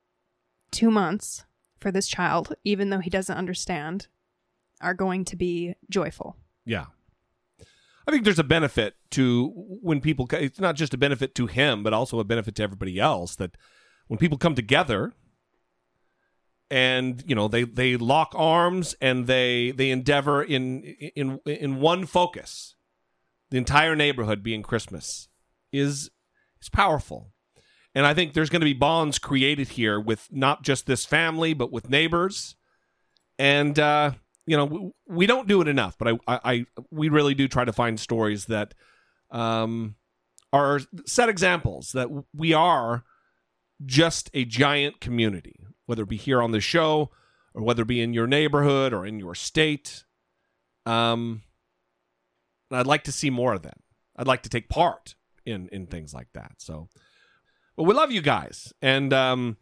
two months for this child, even though he doesn't understand, are going to be joyful. Yeah. I think there's a benefit to when people, it's not just a benefit to him, but also a benefit to everybody else that when people come together and, you know, they, they lock arms and they, they endeavor in, in, in one focus, the entire neighborhood being Christmas is, is powerful. And I think there's going to be bonds created here with not just this family, but with neighbors. And, uh, you know, we, we don't do it enough, but I, I, I, we really do try to find stories that um, are set examples that we are just a giant community, whether it be here on the show or whether it be in your neighborhood or in your state. Um, I'd like to see more of that. I'd like to take part in in things like that. So, but we love you guys, and um,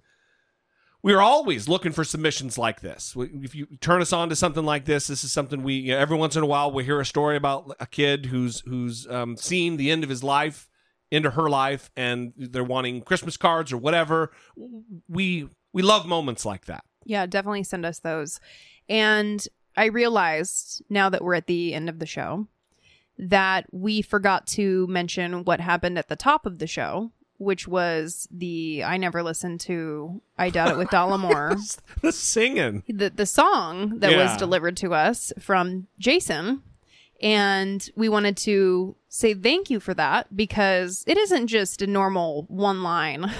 we are always looking for submissions like this. If you turn us on to something like this, this is something we you know, every once in a while we hear a story about a kid who's who's um, seen the end of his life, into her life, and they're wanting Christmas cards or whatever. We we love moments like that. Yeah, definitely send us those. And I realized now that we're at the end of the show that we forgot to mention what happened at the top of the show, which was the I never listened to I Doubt It with Dollemore. <laughs> the singing. The the song that Yeah. was delivered to us from Jason. And we wanted to say thank you for that because it isn't just a normal one line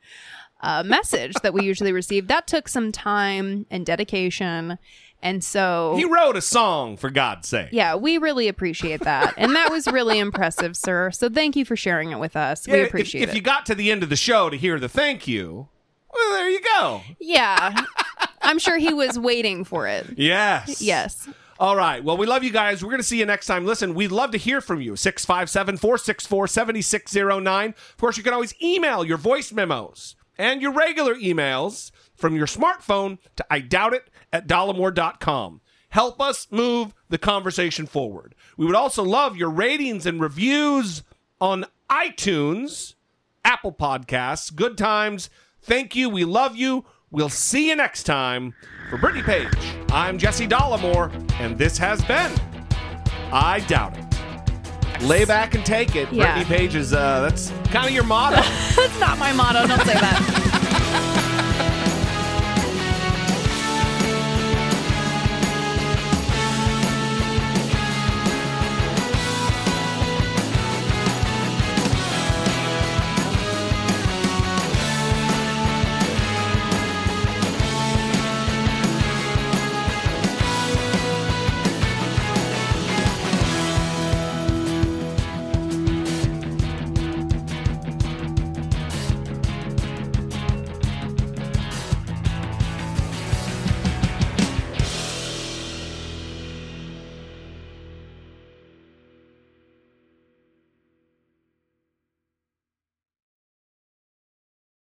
<laughs> uh, message that we usually receive. That took some time and dedication. And so He wrote a song for God's sake. yeah, we really appreciate that. And that was really impressive, sir. So thank you for sharing it with us. Yeah, we appreciate if, it. If you got to the end of the show to hear the thank you, well, there you go. yeah. <laughs> I'm sure he was waiting for it. Yes. Yes. All right. Well, we love you guys. We're going to see you next time. Listen, we'd love to hear from you. 657 464 7609. Of course, you can always email your voice memos and your regular emails from your smartphone to I doubt it at dollemore.com. Help us move the conversation forward. We would also love your ratings and reviews on iTunes, Apple Podcasts, Good Times. Thank you. We love you. We'll see you next time. For Brittany Page, I'm Jesse Dollemore, and this has been I Doubt It. Lay back and take it. Yeah. Brittany Page is, uh, that's kind of your motto. <laughs> That's not my motto. Don't say that. <laughs>